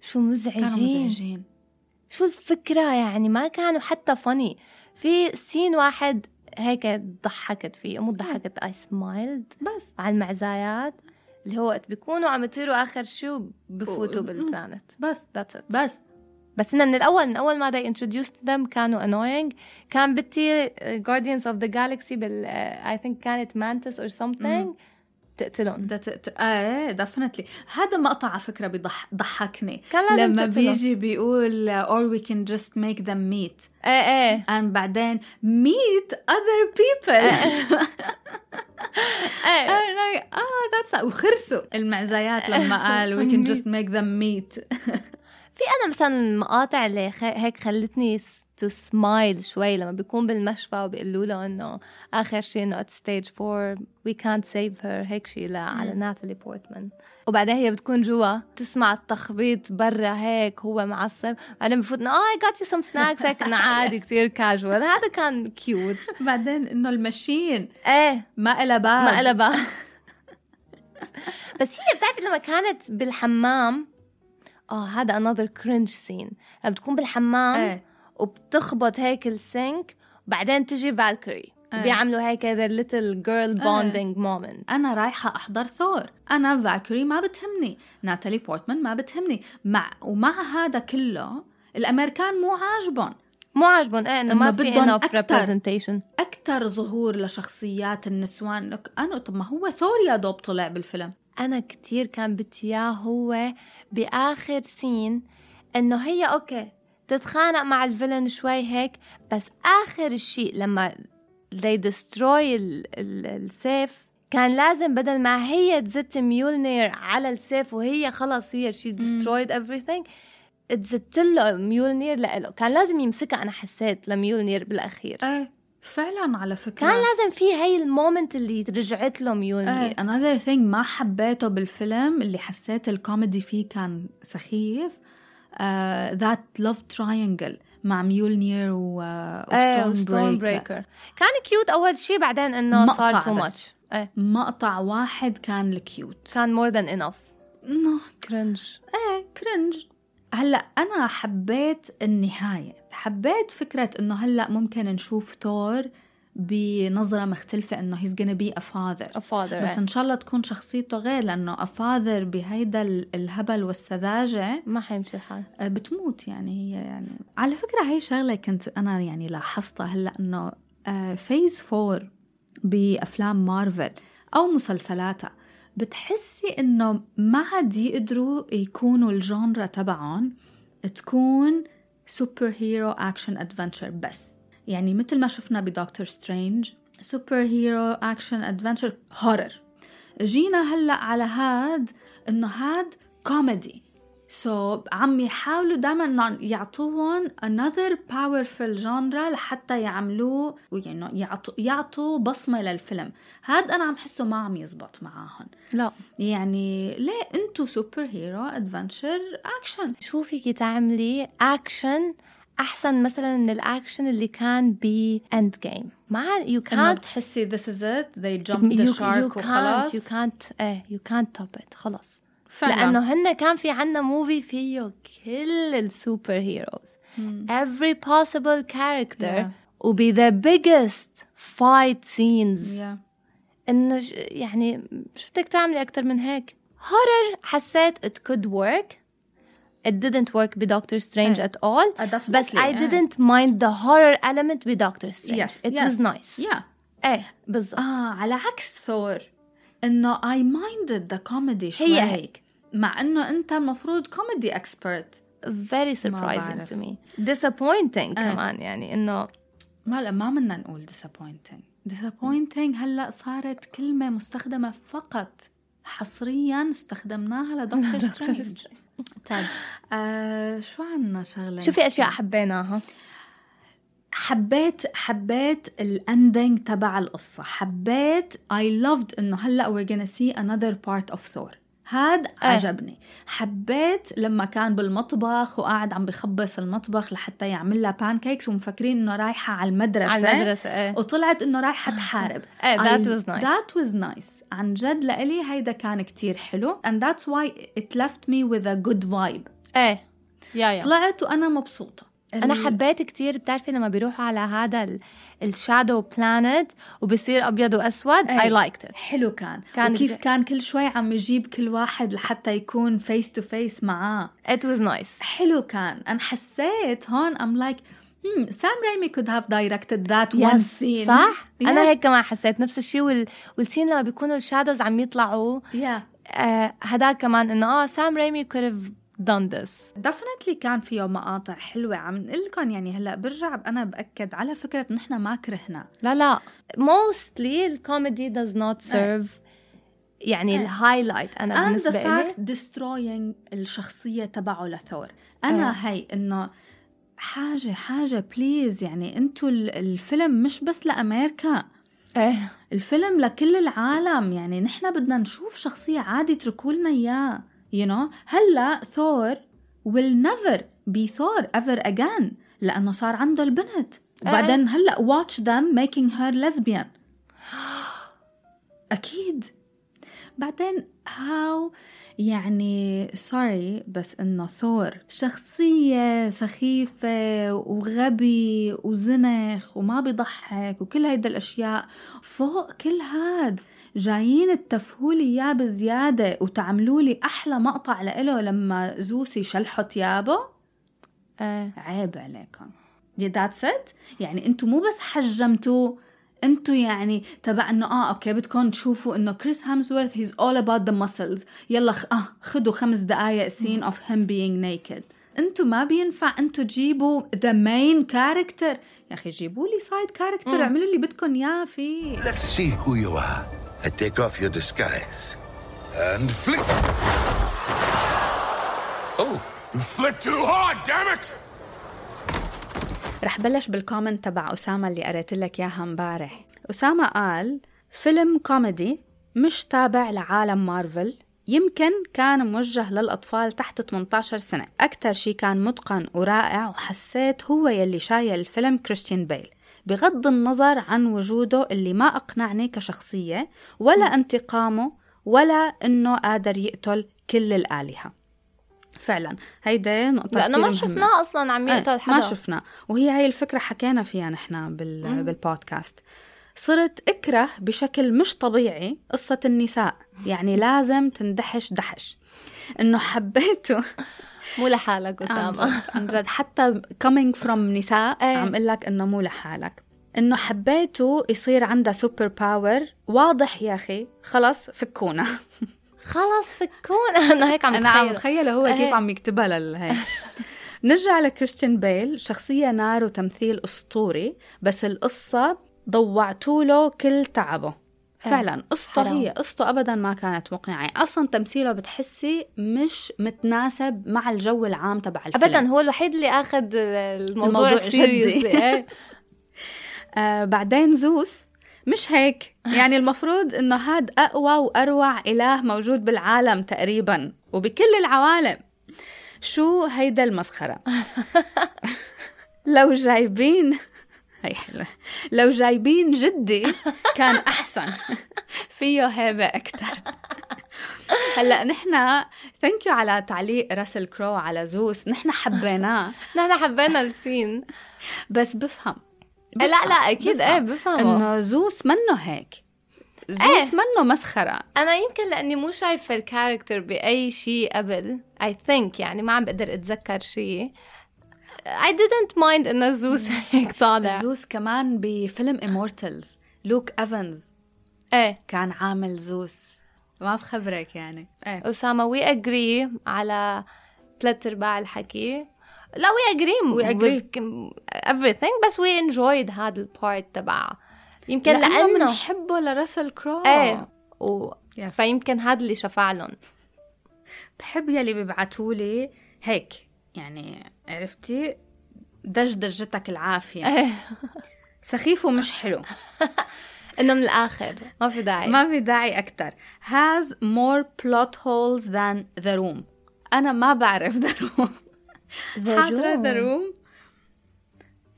شو كانوا مزعجين. مزعجين شو الفكرة؟ يعني ما كانوا حتى funny في scene واحد هيك ضحكت فيه مو ضحكت I smiled بس. على المعزايات اللي هو وقت بيكونوا عم يطيروا آخر شيء بفوتوا بالبلانت بس. It. بس. بس إنه من الأول من أول ما they introduced them كانوا annoying. كان بدي Guardians of the Galaxy بال uh, I think كانت Mantis or something. تقتلهم. ده ت... ت... إيه دفنتلي هذا مقطع على فكرة بيضح ضحكني. لما تقتلهم. بيجي بيقول or we can just make them meet. إيه إيه and بعدين meet other people. إيه I'm like آه that's وخرسوا. المعزايات لما قال we can just make them meet. في أنا مثلا المقاطع اللي خ... هيك خلتني to smile شوي لما بيكون بالمشفى وبيقولوا له إنه آخر شيء إنه at stage 4 we can't save her هيك شيء على ناتالي بورتمان وبعدين هي بتكون جوا تسمع التخبيط برا هيك هو معصب. بعدين بفوت oh I got you some snacks. هيك عادي كثير كاجوال هذا كان cute بعدين إنه ال machine إيه. ما إلها باب. ما إلها بقى بس هي بتعرفي لما كانت بالحمام. آه هذا another cringe scene. لما بتكون بالحمام إيه. وبتخبط هيك السينك وبعدين تجي فالكري إيه. بيعملوا هيك their little girl bonding moment. أنا رايحة أحضر ثور. أنا فاكري ما بتهمني. ناتالي بورتمان ما بتهمني. مع ومع هذا كله الأمريكان مو عاجبهم. مو عاجبهم. إيه إنه ما في بدهم representation. أكثر ظهور لشخصيات النسوان. لك أنا طب ما هو ثور يا دوب طلع بالفيلم. أنا كتير كان بدي إياه هو بآخر سين إنه هي okay تتخانق مع ال villain شوي هيك بس آخر الشيء لما they destroy ال- ال- السيف كان لازم بدل ما هي تزت ميولنير على السيف وهي خلص هي she destroyed everything تزت له ميولنير لإله. كان لازم يمسكها أنا حسيت لميولنير بالأخير. إيه فعلا على فكرة. كان لازم في هاي ال moment اللي رجعت له ميولنير. إيه another thing ما حبيته بالفيلم اللي حسيت الكوميدي فيه كان سخيف that love triangle مع ميولنير و إيه و Stormbreaker كان cute أول شيء بعدين إنه صار too. much إيه. مقطع واحد كان ال cute كان more than enough انه cringe. إيه cringe. هلا أنا حبيت النهاية. حبيت فكرة إنه هلا ممكن نشوف ثور بنظرة مختلفة إنه he's gonna be a father. A father بس إن شاء الله تكون شخصيته غير لأنه a father بهيدا ال- الهبل والسذاجة ما حيمشي الحال. آه، بتموت يعني هي يعني. على فكرة هي شغلة كنت أنا يعني لاحظتها هلأ إنه phase four بأفلام مارفل أو مسلسلاتها بتحسي إنه ما عاد يقدروا يكونوا ال genre تبعهم تكون superhero action adventure بس. يعني مثل ما شفنا بدكتور سترينج superhero action adventure horror جينا هلأ على هاد إنه هاد comedy so so, عم يحاولوا دائما يعطوهم another powerful genre لحتى يعملوه يعني يعطوا يعطوا بصمة للفيلم. هاد أنا عم حسه ما عم يزبط معاهم لا. يعني ليه إنتو superhero adventure اكشن شو فيكي تعملي؟ اكشن أحسن مثلا من الأكشن اللي كان ب Endgame ما يو كانت بتحسي this is it they jumped the shark وخلاص يو كانت إيه يو كانت توب ات خلص فعلا. لأنه هن كان في عنا movie فيه كل ال superheroes every possible character. Yeah. وب the biggest fight scenes. Yeah. إنه يعني شو بدك تعملي أكثر من هيك؟ horror حسيت it could work. It didn't work بدكتور سترينج إيه. at all Uh, بس I إيه. didn't mind the horror element بدكتور سترينج yes it yes. was nice. Yeah. إيه بالضبط. آه على عكس ثور إنه I minded the comedy شوي هي. هيك. مع إنه أنت المفروض comedy expert very surprising to me. Disappointing كمان يعني إنه ما لا ما بدنا نقول disappointing. Disappointing هلأ صارت كلمة مستخدمة فقط حصريا استخدمناها لدكتور سترينج طيب. آه شو عنا شغلة؟ شو في أشياء حبيناها؟ حبيت حبيت ال ending تبع القصة. حبيت I loved إنه هلأ we're gonna see another part of Thor. هاد إيه. عجبني. حبيت لما كان بالمطبخ وقاعد عم بخبص المطبخ لحتى يعمل لها pancakes ومفكرين إنه رايحة على المدرسة. على المدرسة إيه. وطلعت إنه رايحة تحارب. إيه that I- was nice. That was nice. عن جد لإلي هيدا كان كتير حلو. And that's why it left me with a good vibe. إيه. yeah yeah. طلعت وأنا مبسوطة. أنا حبيت كتير بتعرفي لما بيروحوا على هذا ال shadow planet وبصير أبيض وأسود. I liked it. حلو كان, كان وكيف كان كل شوي عم يجيب كل واحد لحتى يكون face to face معاه. It was nice. حلو كان. أنا حسيت هون I'm like hmm, Sam Raimi could have directed that one Yes. scene. صح؟ أنا Yes. هيك كمان حسيت. نفس الشيء وال... والسين لما بيكونوا الشادوز عم يطلعوا. Yeah. آه هداك كمان إنه آه سام ريمي could have done this definitely كان فيه مقاطع حلوة عم نقول لكم يعني هلأ برجع أنا بأكد على فكرة نحن ما كرهنا. لا لا. Mostly الكوميدي does not serve يعني. الهايلايت أنا and the بالنسبة لي fact destroying الشخصية تبعه لثور أنا هي إنه حاجة حاجة please يعني أنتوا ال- الفيلم مش بس لأمريكا. إيه. الفيلم لكل العالم. يعني نحن بدنا نشوف شخصية عادي اتركوا لنا إياه. You know? هلا ثور will never be Thor ever again. لأنه صار عنده البنت. وبعدين هلا watch them making her lesbian. أكيد. بعدين هاو يعني سوري بس إنه ثور شخصية سخيفة وغبي وزنخ وما بيضحك وكل هيدا الأشياء فوق كل هاد. جايين تفهولي اياه بزيادة وتعملوا لي أحلى مقطع لإله لما زوسي شلحوا ثيابه؟ إيه. عيب عليكم. that's it يعني أنتم مو بس حجمتوا أنتوا يعني تبع إنه آه okay بدكم تشوفوا إنه كريس هامسورث he's all about the muscles. يلا خ... آه خدوا خمس دقائق scene of him being naked. أنتوا ما بينفع أنتوا تجيبوا the main character يا أخي جيبوا لي side character اعملوا اللي بدكم إياه فيه Let's see who you are. I take off your disguise. And flick. Oh, you flick too hard, damn it! رح بلش بال comment تبع أسامة اللي قريت لك إياها امبارح أسامة قال فيلم كوميدي مش تابع لعالم مارفل يمكن كان موجه للأطفال تحت 18 سنة أكتر شي كان متقن ورائع وحسيت هو يلي شايل الفيلم كريستيان بيل بغض النظر عن وجوده اللي ما أقنعني كشخصية ولا انتقامه ولا إنه قادر يقتل كل الآلهة. فعلا هيدا نقطة كتير ما. شفناه أصلا عم إيه، يقتل حدا. ما شفنا وهي هاي الفكرة حكينا فيها نحن بال... بالبودكاست. صرت أكره بشكل مش طبيعي قصة النساء. يعني لازم تندحش دحش. إنه حبيته مو لحالك عن جد, عن جد. حتى coming from نساء إيه. عم أقول لك إنه مو لحالك. إنه حبيته يصير عندها super power واضح يا أخي. خلص فكونا. خلص فكون أنا هيك عم أنا عم اتخيل هو كيف إيه. عم يكتبها للهي نرجع لكريستيان بيل. شخصية نار وتمثيل أسطوري بس القصة ضوعتوا له كل تعبه. فعلا قصته. هي قصته ابدا ما كانت مقنعة أصلا تمثيله بتحسي مش متناسب مع الجو العام تبع الفيلم ابدا هو الوحيد اللي أخذ الموضوع, الموضوع. جدي. إيه. آه بعدين زوس مش هيك يعني المفروض إنه هاد أقوى وأروع إله موجود بالعالم تقريبا وبكل العوالم شو هيدا المسخرة لو جايبين هي حلوة. لو جايبين جدي كان أحسن. فيه هيبة أكثر هلأ نحن thank you على تعليق راسل كرو على زوس. نحن حبيناه. نحن حبينا ال scene. بس بفهم. لا لا بفهم. أكيد. بفهم. إيه بفهمه. إنه زوس منه هيك. زوس إيه. منه مسخرة. أنا يمكن لأني مو شايفة ال character بأي شيء قبل I think يعني ما عم بقدر أتذكر شيء. I didn't mind انه زوس هيك طالع. زوس كمان بفيلم Immortals لوك ايفنز إيه. كان عامل زوس. ما بخبرك يعني. إيه. اسامه we agree على ثلاث أرباع الحكي. لا we agree We agree. everything بس we enjoyed هذا ال part تبع. يمكن لأنه لأنه بنحبه لراسل كرو. إيه. و... Yes. فيمكن هذا اللي شفع لهم. بحب يلي بيبعتوا لي هيك. يعني عرفتي؟ دج دجتك العافية. إيه. سخيف ومش حلو. إنه من الآخر. ما في داعي. ما في داعي أكثر has more plot holes than the room. أنا ما بعرف the room. حاضرة the room.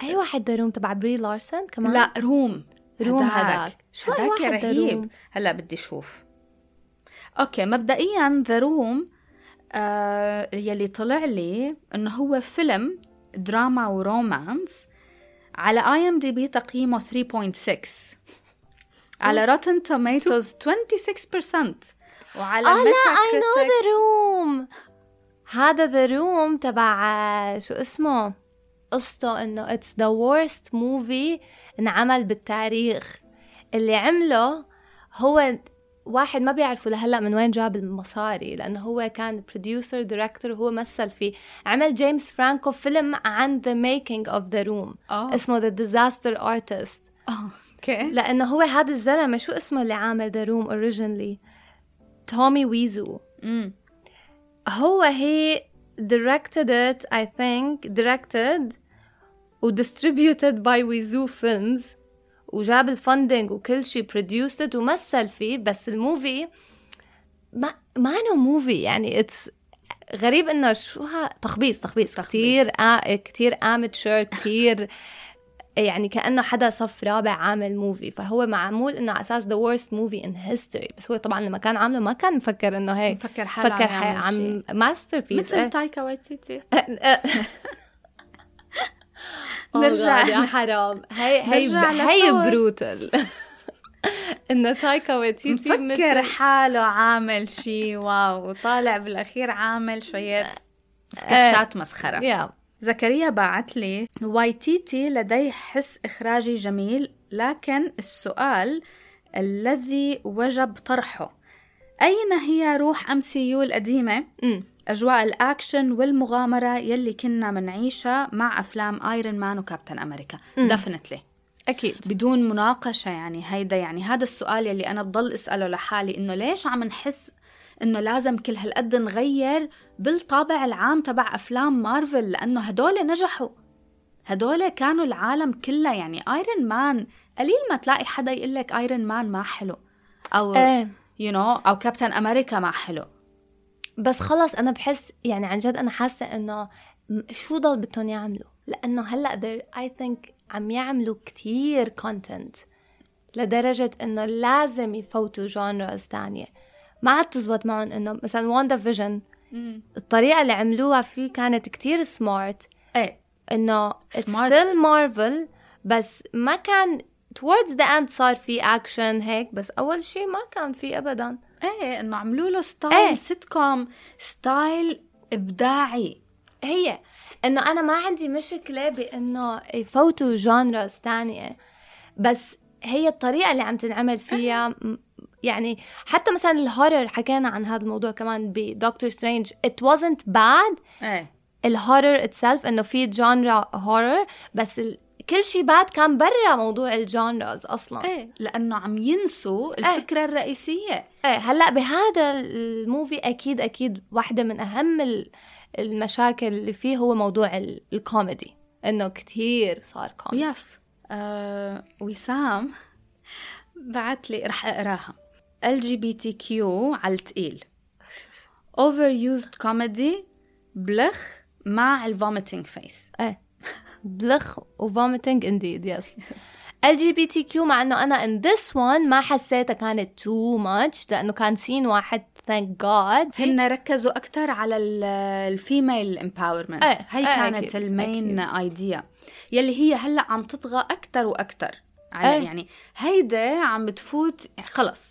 أي واحد The Room تبع بري لارسن كمان؟ لا Room Room هداك. شو The رهيب؟ هلا بدي أشوف. okay مبدئيا The Room آه يلي طلع لي إنه هو فيلم دراما ورومانس على اي ام دي بي تقييمه 3.6 على روتن توميتوز 26% وعلى آه لا اي نو ذا روم هذا the room تبع شو اسمه؟ قصته إنه it's the worst movie انعمل بالتاريخ. اللي عمله هو واحد ما بيعرفوا لهلأ من وين جاب المصاري لأنه هو كان producer director وهو مثل فيه عمل جيمس فرانكو فيلم عن the making of The Room. اسمه The Disaster Artist okay. لأنه هو هذا الزلمة شو اسمه اللي عامل The Room originally تومي ويزو امم هو he directed it I think directed و distributed by ويزو فيلمز وجاب ال funding وكل شيء it ومثل فيه بس ال movie ما ما إنه movie يعني it's غريب إنه شو ها تخبيص تخبيص كثير. كثير amateur كثير يعني كأنه حدا صف رابع عامل movie فهو معمول إنه على أساس the worst movie in history بس هو طبعا لما كان عامله ما كان مفكر إنه هيك مفكر حاله فكر عم عم. masterpiece مثل تايكا وايتيتي نرجع. نرجع يا حرام. هي هي هي. brutal انه تايكا ويتيتي مفكر حاله عامل شيء wow. وطالع بالأخير عامل شوية سكتشات مسخرة. يا زكريا بعت لي وايتيتي لديه حس إخراجي جميل لكن السؤال الذي وجب طرحه. أين هي روح أم سي يو القديمة أمم. أجواء الأكشن والمغامرة يلي كنا منعيشها مع أفلام آيرون مان وكابتن أمريكا definitely أكيد. بدون مناقشة يعني هيدا يعني. هذا السؤال يلي أنا بضل أسأله لحالي إنه ليش عم نحس إنه لازم كل هالقد نغير بالطابع العام تبع أفلام مارفل لأنه هدول نجحوا. هدول كانوا العالم كلها يعني. ايرون مان قليل ما تلاقي حدا يقول لك ايرون مان ما حلو. أو إيه. you you know, أو كابتن أمريكا ما حلو. بس خلص أنا بحس يعني عن جد أنا حاسة إنه شو ضل بدهم يعملوا؟ لأنه هلأ I think عم يعملوا كتير content لدرجة إنه لازم يفوتوا genres تانية. ما عاد تزبط معهم إنه مثلا واندا فيجن الطريقة اللي عملوها فيه كانت كتير smart إيه. إنه still مارفل بس ما كان towards the end صار في اكشن هيك بس أول شيء ما كان في ابدا. إيه إنه عملوا له style إيه. إيه. سيت كوم style إبداعي هي إنه أنا ما عندي مشكلة بإنه يفوتوا genres تانية بس هي الطريقة اللي عم تنعمل فيها م- يعني حتى مثلا ال horror حكينا عن هذا الموضوع كمان بدكتور سترينج it wasn't bad إيه ال horror itself إنه في genre horror بس. كل شيء بعد كان برا موضوع ال genres أصلا. إيه لأنه عم ينسوا الفكرة الرئيسية. إيه هلأ بهذا ال movie أكيد أكيد واحدة من أهم ال- المشاكل اللي فيه هو موضوع ال- الكوميدي إنه كتير صار كوميدي. yes آه وسام بعت لي رح أقراها. ال جي بي تي كيو على التقيل. overused comedy blech مع ال vomiting face إيه. blech و vomiting indeed yes LGBTQ مع إنه أنا in this one ما حسيتها كانت too much لأنه كان scene واحد thank God هن ركزوا أكثر على ال female empowerment إيه، هي إيه، كانت أكيد، ال main. idea يلي هي هلأ عم تطغى أكثر وأكثر على إيه. يعني هيدا عم بتفوت خلص.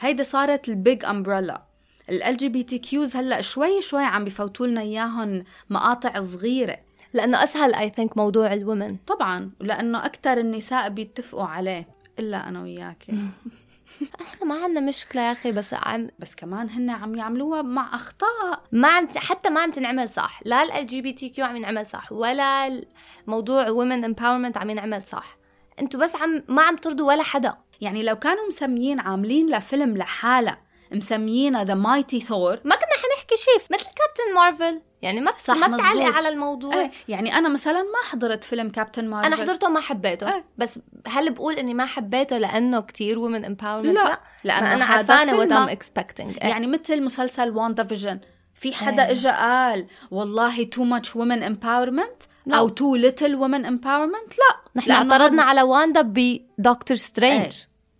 هيدا صارت ال big umbrella LGBTQs هلأ شوي شوي عم بفوتوا لنا إياهم مقاطع صغيرة. لأنه أسهل I think موضوع ال women طبعا. لأنه أكثر النساء بيتفقوا عليه. إلا أنا وياك. إحنا ما عندنا مشكلة يا أخي بس عم بس كمان هن عم يعملوها مع أخطاء. ما عم ت- حتى ما عم تنعمل صح. لا ال جي بي تي كيو عم ينعمل صح ولا موضوع women empowerment عم ينعمل صح. أنتوا بس عم ما عم ترضوا ولا حدا. يعني لو كانوا مسميين عاملين لفيلم لحالها مسميينها The Mighty Thor ما كنا حنحكي شيء مثل كابتن مارفل يعني ما صح، ما بتعلق. على الموضوع. إيه يعني أنا مثلا ما حضرت فيلم كابتن مارفل أنا حضرته وما حبيته إيه. بس هل بقول إني ما حبيته لأنه كتير women empowerment لا لأنه أنا عارفة أنا what I'm expecting يعني مثل مسلسل واندا فيجن في حدا إيه. اجى قال والله too much women empowerment. أو too little women empowerment لا. نحن اعترضنا على واندا بدكتور سترينج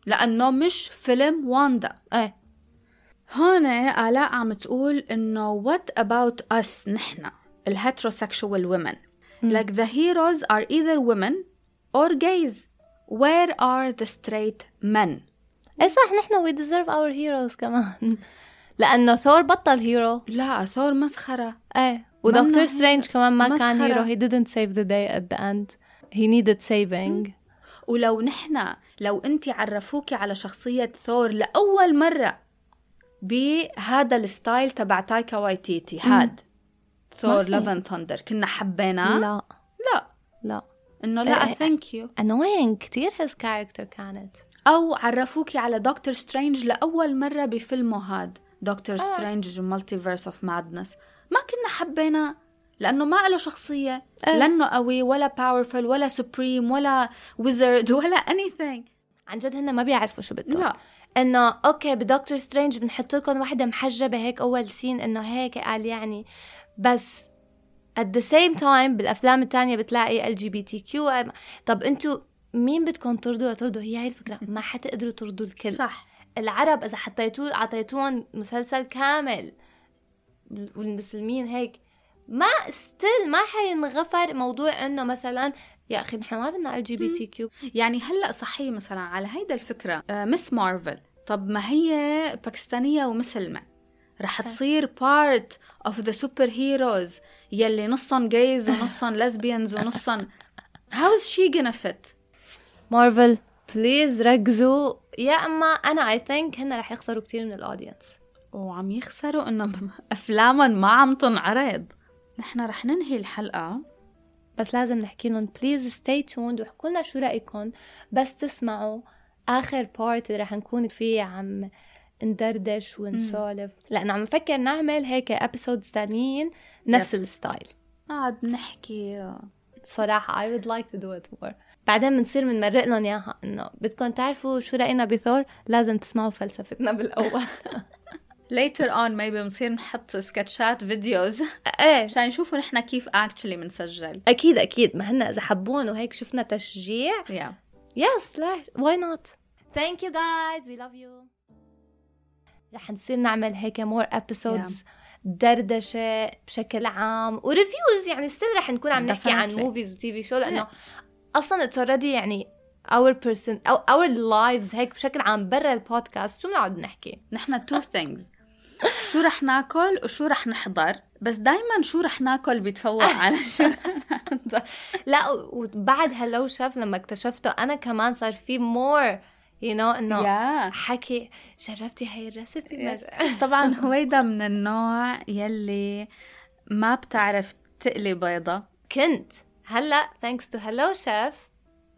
لأنه مش فيلم واندا إيه. هون آلاء عم تقول إنه what about us نحن ال heterosexual women. مم. like the heroes are either women or gays. Where are the straight men? إيه صح نحن we deserve our heroes كمان. لأنه ثور بطل hero لا ثور مسخرة. إيه ودكتور سترينج كمان ما كان مسخرة. hero he didn't save the day at the end. He needed saving. ولو نحن لو انت عرفوكي على شخصية ثور لأول مرة بهذا ال style تبع تايكا وايتيتي. هاد. ثور في. لافن ثاندر كنا حبيناه؟ لا. لا. لا. إنه لا. thank you annoying. كتير his character كانت. أو عرفوكي على دكتور سترينج لأول مرة بفيلمه هاد. دكتور. سترينج Multiverse of Madness ما كنا حبيناه لأنه ما له شخصية آه. لأنه قوي ولا powerful ولا supreme ولا wizard ولا anything عن جد هن ما بيعرفوا شو بدهم. لا. إنه okay بدكتور سترينج بنحط لكم وحده محجبة هيك أول scene إنه هيك قال يعني. بس at the same time بالأفلام التانية بتلاقي ال جي بي تي كيو طب أنتوا مين بدكم ترضوا؟ ترضوا هي هي الفكرة. ما حتقدروا ترضوا الكل. صح. العرب إذا حطيتوه أعطيتوهم مسلسل كامل. والمسلمين هيك. ما still ما حينغفر موضوع إنه مثلا يا أخي نحن ما بدنا ال جي بي تي كيو يعني هلأ صحيح مثلا على هيدا الفكرة آه، مس مارفل طب ما هي باكستانية ومسلمة. رح تصير part of the superheroes يلي نصهم gays ونصهم lesbians ونصهم. how is she gonna fit? مارفل please ركزوا. يا أما أنا I think هن رح يخسروا كتير من ال audience وعم يخسروا إنه أفلامهم ما عم تنعرض. نحن رح ننهي الحلقة. بس لازم نحكي لهم please stay tuned وحكوا لنا شو رايكم بس تسمعوا آخر part اللي رح نكون فيه عم ندردش ونسولف. لأنه عم نفكر نعمل هيك episodes تانيين نفس Yes. ال style. نقعد نحكي. صراحة I would like to do it more. بعدين بنصير بنمرق لهم إياها إنه بدكم تعرفوا شو رأينا بثور لازم تسمعوا فلسفتنا بالأول. Later on maybe بنصير نحط سكتشات videos إيه. عشان يشوفوا نحن كيف actually بنسجل. أكيد أكيد. ما هن إذا حبون وهيك شفنا تشجيع. Yeah. yes لا why not thank you guys we love you رح نصير نعمل هيك more episodes دردشة بشكل عام. و reviews يعني still رح نكون عم نحكي عن. movies و TV show لأنه أصلا it's already يعني our person أو our lives هيك بشكل عام برا البودكاست شو بنقعد نحكي؟ نحن two things. شو رح ناكل وشو رح نحضر. بس دايما شو رح ناكل بيتفوق على شو رح نحضر. لا وبعد Hello Chef لما اكتشفته أنا كمان صار في more you know إنه حكي جربتي هاي ال recipe Yes. طبعا هويدا من النوع يلي ما بتعرف تقلي بيضة. كنت. هلأ thanks to Hello Chef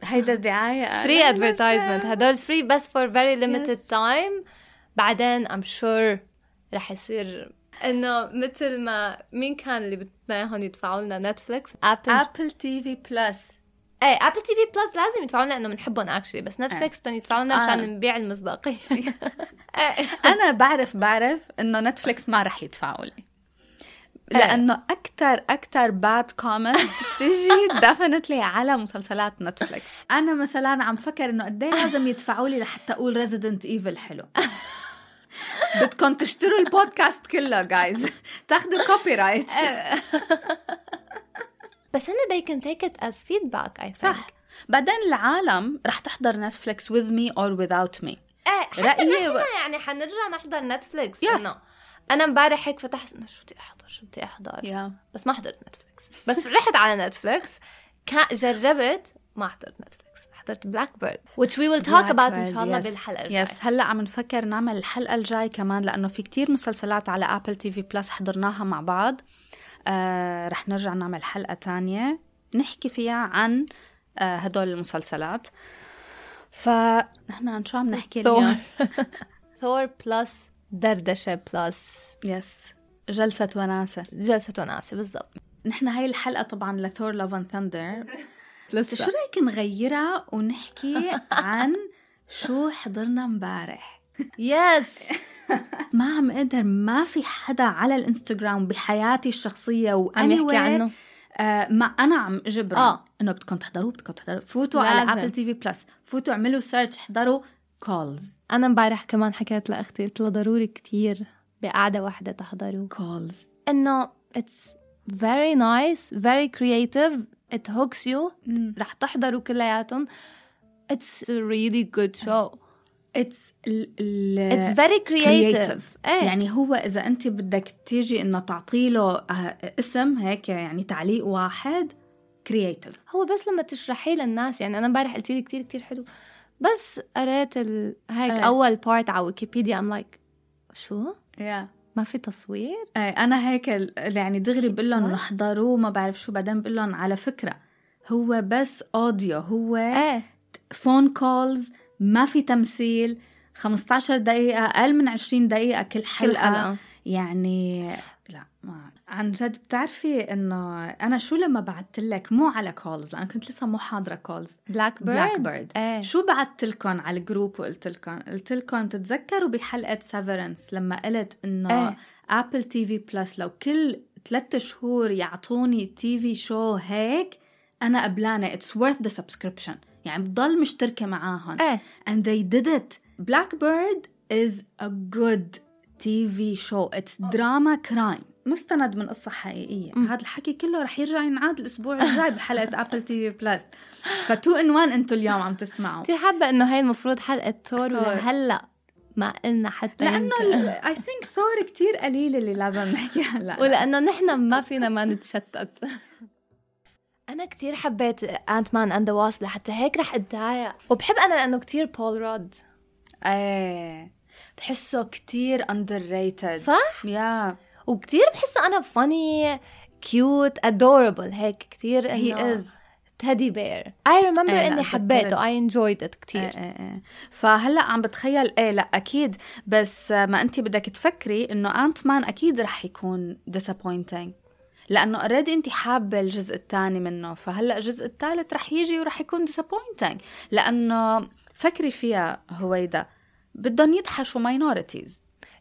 هيدا دعاية. free advertisement هدول free بس for very limited time بعدين I'm sure رح يصير إنه مثل ما مين كان اللي بدنا اياهم يدفعوا لنا Netflix Apple Apple TV Plus إيه Apple TV Plus لازم يدفعوا لنا انه بنحبهم actually بس Netflix بدهم يدفعوا لنا. مشان نبيع المصداقية. إيه. أنا بعرف بعرف إنه Netflix ما رح يدفعوا لي. لأنه أكثر أكثر bad comments بتجي definitely على مسلسلات Netflix أنا مثلا عم فكر إنه قد إيه لازم يدفعوا لي لحتى أقول Resident Evil حلو. بدكم تشتروا البودكاست كله جايز تاخذوا copyright بس هن they can take it as feedback I think. صح. بعدين العالم رح تحضر Netflix with me or without me. إيه حتى رأيي نحن و- يعني حنرجع نحضر Netflix Yes. إنه أنا امبارح هيك فتحت إنه شو بدي أحضر؟ شو بدي أحضر؟ yeah بس ما حضرت Netflix بس رحت على Netflix جربت ما حضرت Netflix حضرت Blackbird which we will talk about إن شاء الله بالحلقة الجاية. yes هلأ عم نفكر نعمل الحلقة الجاي كمان لأنه في كتير مسلسلات على Apple TV Plus حضرناها مع بعض. آه رح نرجع نعمل حلقة تانية نحكي فيها عن آه هدول المسلسلات. فنحن عن شو عم نحكي اليوم؟ Thor plus دردشة plus yes جلسة وناسة. جلسة وناسة بالضبط. نحن هاي الحلقة طبعا ل Thor Love and Thunder شو رأيك نغيرها ونحكي عن شو حضرنا امبارح؟ yes ما عم أقدر ما في حدا على الإنستغرام بحياتي الشخصية و عم يحكي عنه؟ آه ما أنا عم اجبر آه. إنه بدكم تحضروا بدكم تحضروا فوتوا على لازم. Apple TV Plus فوتوا اعملوا search احضروا Calls أنا امبارح كمان حكيت لأختي قلت لها ضروري كتير بقعدة واحدة تحضروا Calls إنه it's very nice very creative it hooks you. رح تحضروا كلياتهم. It's a really good show. it's ال ال it's very creative, إيه. يعني هو إذا أنت بدك تيجي إنه تعطي له آه، اسم هيك يعني تعليق واحد creative هو بس لما تشرحيه للناس يعني أنا امبارح قلت لي كثير كثير حلو. بس قريت ال... هيك إيه. أول part على ويكيبيديا I'm like شو؟ yeah ما في تصوير؟ إيه أنا هيك يعني دغري بقول لهم احضروه ما بعرف شو بعدين بقول لهم على فكرة هو بس audio هو إيه. phone calls ما في تمثيل 15 دقيقة أقل من 20 دقيقة كل حلقة, كل حلقة. يعني لا ما عن جد بتعرفي إنه أنا شو لما بعثت لك؟ مو على Calls لأنا كنت لسه مو حاضرة Calls Blackbird Blackbird إيه. شو بعثت لكم على ال group وقلت لكم؟ قلت لكم تتذكروا بحلقة Severance لما قلت إنه إيه. Apple TV Plus لو كل ثلاثة شهور يعطوني TV show هيك أنا قبلانة. It's worth the subscription. يعني بضل مشتركة معاهم إيه. And they did it. Blackbird is a good TV show. It's drama crime. مستند من قصة حقيقية. هذا الحكي كله رح يرجع ينعاد الأسبوع الجاي بحلقة Apple TV Plus ف two in one أنتوا اليوم عم تسمعوا. كثير حابة إنه هاي المفروض حلقة ثور. وهلأ ما قلنا حتى لأنه يمكن. اي ثينك ثور كتير قليل اللي لازم نحكي هلا ولأنه نحن ما فينا ما نتشتت. أنا كتير حبيت Ant-Man and the Wasp لحتى هيك رح أتضايق. وبحب أنا لأنه كتير Paul Rudd إيه بحسه كتير underrated صح؟ yeah وكتير بحسه أنا funny cute adorable هيك كتير he إنه is teddy bear I remember إني. حبيته. I enjoyed it إيه إيه إيه. فهلأ عم بتخيل إيه لا أكيد. بس ما انت بدك تفكري إنه انت مان أكيد رح يكون disappointing. لأنه اوريدي انت حابة الجزء الثاني منه فهلأ الجزء الثالث رح يجي ورح يكون disappointing. لأنه فكري فيها هويدا بدهم يدحشوا minorities.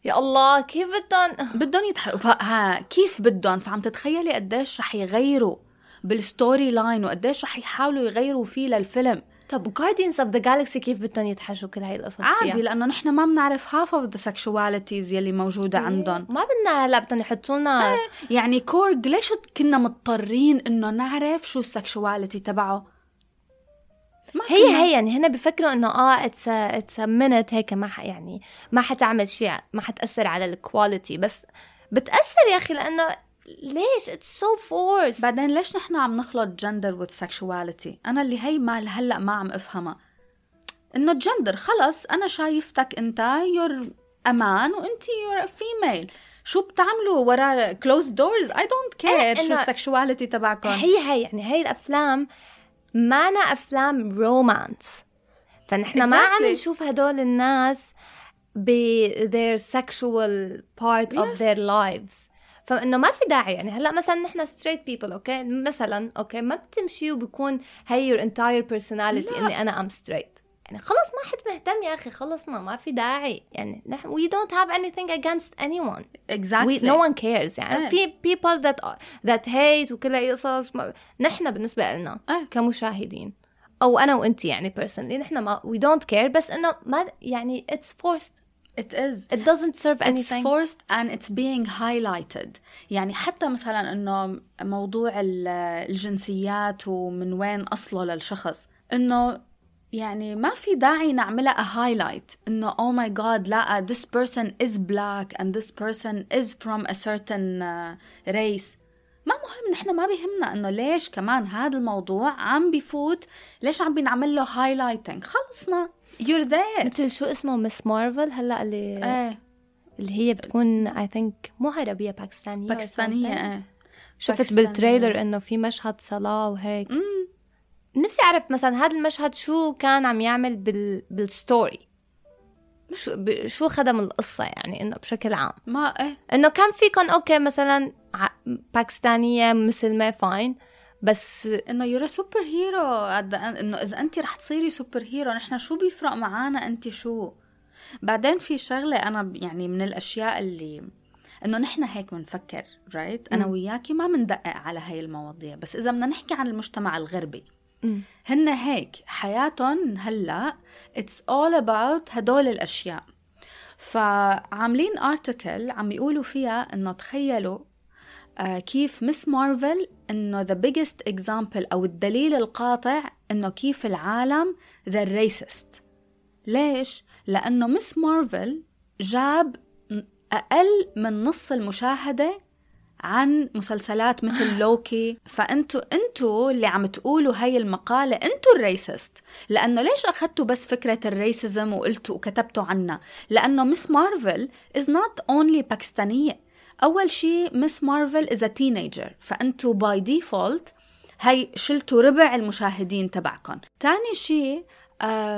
يا الله كيف بدهم؟ بدهم يدحشوا. فها كيف بدهم؟ فعم تتخيلي قديش رح يغيروا بال storyline وقديش رح يحاولوا يغيروا فيه للفيلم. طب Guardians of the Galaxy كيف بدهم يتحشوا كل هاي القصص عادي فيها؟ لأنه نحن ما بنعرف half of the sexualities يلي موجودة عندهم. ما بدنا هلا بدهم يحطوا لنا يعني Korg ليش كنا مضطرين إنه نعرف شو ال sexuality تبعه. ما هي كنا- هي يعني هن بفكروا إنه آه it's it's meant هيك ما يعني ما حتعمل شيء ما حتأثر على ال quality بس بتأثر يا أخي لأنه ليش؟ it's so forced بعدين ليش نحن عم نخلط gender with sexuality أنا اللي هي ما هلأ ما عم أفهمها. إنه الجندر خلص أنا شايفتك أنت you're a man وأنت you're female شو بتعملوا ورا closed doors I don't care إيه، شو ال sexuality تبعكم. هي هي يعني هي الأفلام مانا أفلام romance فنحن ما عم Exactly. نشوف هدول الناس ب their sexual part of Yes. their lives. فإنه ما في داعي يعني. هلأ مثلا نحن straight people أوكي؟ مثلا أوكي؟ ما بتمشي وبكون هي your entire personality لا. إني أنا I'm straight. يعني خلص ما حد مهتم يا أخي خلصنا ما في داعي. يعني نحن we don't have anything against anyone. Exactly. we, no one cares يعني. إيه. في people that that hate وكل هي قصص نحن بالنسبة لنا إيه. كمشاهدين أو أنا وأنت يعني personally نحن ما we don't care بس إنه ما يعني it's forced It is. It doesn't serve anything. It's forced and it's being highlighted. يعني حتى مثلا إنه موضوع الجنسيات ومن وين أصله للشخص إنه يعني ما في داعي نعملها a highlight إنه oh my god لا this person is black and this person is from a certain uh, race ما مهم نحن ما بهمنا إنه ليش كمان هذا الموضوع عم بفوت ليش عم بنعمل له highlighting خلصنا you're there. مثل شو اسمه؟ مس مارفل هلا اللي إيه. اللي هي بتكون I think مو عربية باكستانية or باكستانية something. إيه. شفت باكستانية. بالتريلر إنه في مشهد صلاة وهيك. امم نفسي أعرف مثلا هذا المشهد شو كان عم يعمل بال بال story؟ شو شو خدم القصة يعني إنه بشكل عام؟ ما إيه. إنه كان فيكم okay مثلا ع- باكستانية مسلمة fine بس إنه you're a superhero إنه إذا انت رح تصيري superhero نحن شو بيفرق معانا انت شو بعدين في شغلة أنا يعني من الأشياء اللي إنه نحن هيك بنفكر right أنا مم. وياكي ما بندقق على هاي المواضيع بس إذا بدنا نحكي عن المجتمع الغربي. هن هيك حياتهم هلأ it's all about هدول الأشياء فعاملين article عم يقولوا فيها إنه تخيلوا كيف مس مارفل إنه the biggest example أو الدليل القاطع إنه كيف العالم the racist ليش؟ لأنه مس مارفل جاب أقل من نص المشاهدة عن مسلسلات مثل لوكي فانتو انتو اللي عم تقولوا هاي المقالة انتو ال racist. لأنه ليش أخذتوا بس فكرة ال racism وقلتوا وكتبتوا عنها؟ لأنه مس مارفل is not only باكستانيه أول شيء مس مارفل is teenager فانتو by default هي شلتوا ربع المشاهدين تبعكم تاني شيء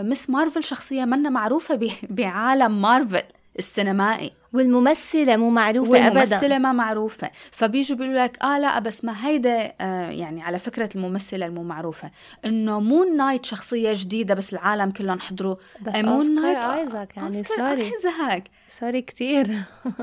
مس مارفل شخصية منا معروفة بعالم مارفل السينمائي. والممثلة مو معروفة ابدا. والممثلة ما معروفة. فبيجوا بيقولوا لك آه لا بس ما هيدا آه يعني على فكرة الممثلة المو معروفة. إنه مون نايت شخصية جديدة بس العالم كلهم حضروا. بس آه، مون أوسكار نايت آيزاك يعني أوسكار sorry آيزاك sorry كتير.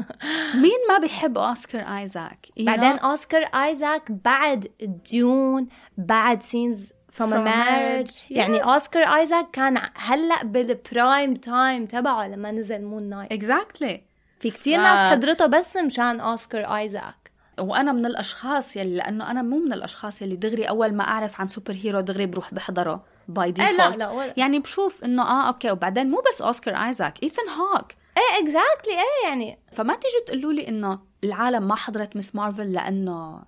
مين ما بيحب أوسكار آيزاك؟ بعدين know? أوسكار آيزاك بعد ديون بعد Scenes from, From a Marriage. يعني Yes. أوسكار آيزاك كان هلأ بال prime time تبعه لما نزل مون نايت exactly في كتير ف- ناس حضرته بس مشان أوسكار آيزاك. وأنا من الأشخاص يلي لأنه أنا مو من الأشخاص يلي دغري أول ما أعرف عن superhero دغري بروح بحضره by default لا لا ولا- يعني بشوف إنه آه okay وبعدين مو بس أوسكار آيزاك ايثن هوك. إيه exactly إيه يعني. فما تيجوا تقولوا لي إنه العالم ما حضرت مس مارفل لأنه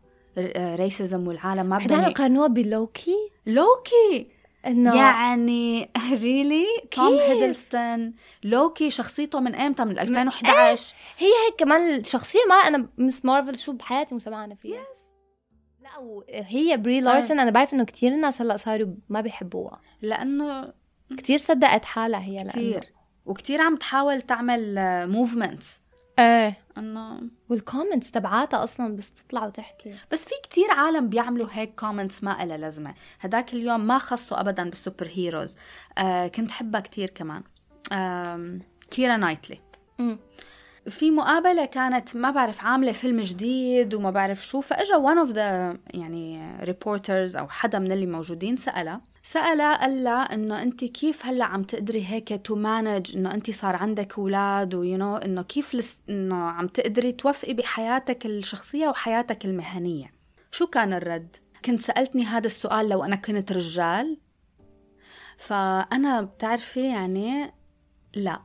racism والعالم ما بدهم قارنوها بلوكي. لوكي. إنه يعني really توم؟ هيدلستون لوكي شخصيته من إمتى؟ من 2011 هي هيك كمان الشخصيه ما أنا مس مارفل شو بحياتي مسمعنا فيها. yes لا وهي بري لارسن أنا بعرف إنه كتير ناس هلأ صاروا ما بيحبوها. لأنه كتير صدقت حالها هي لأنه. كثير وكثير عم تحاول تعمل movements إيه. أنه وال comments تبعاتها أصلا بس تطلع وتحكي. بس في كتير عالم بيعملوا هيك comments ما إلها لازمة. هداك اليوم ما خصوا أبدا بال superheroes. آه كنت حبها كتير كمان. آم، كيرا نايتلي. في مقابلة كانت ما بعرف عاملة فيلم جديد وما بعرف شو فإجا one of the يعني reporters أو حدا من اللي موجودين سألها سألها قال لها إنه أنت كيف هلأ عم تقدري هيك to manage إنه أنت صار عندك أولاد و you know إنه كيف let's إنه عم تقدري توفقي بحياتك الشخصية وحياتك المهنية شو كان الرد؟ كنت سألتني هذا السؤال لو أنا كنت رجال فأنا بتعرفي يعني لا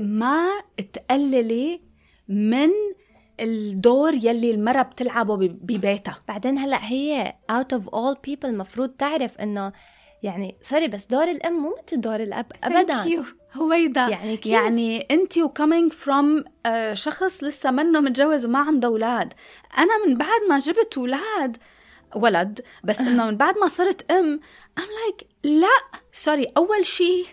ما تقللي من الدور يلي المرأة بتلعبه ببيتها بعدين هلأ هي out of all people المفروض تعرف إنه يعني sorry بس دور الأم مو مثل دور الأب ابدا Thank you. هو هيدا يعني كيف؟ يعني أنت و coming from شخص لسه منه متجوز وما عنده أولاد أنا من بعد ما جبت أولاد ولد بس إنه من بعد ما صرت أم ام like لا sorry أول شيء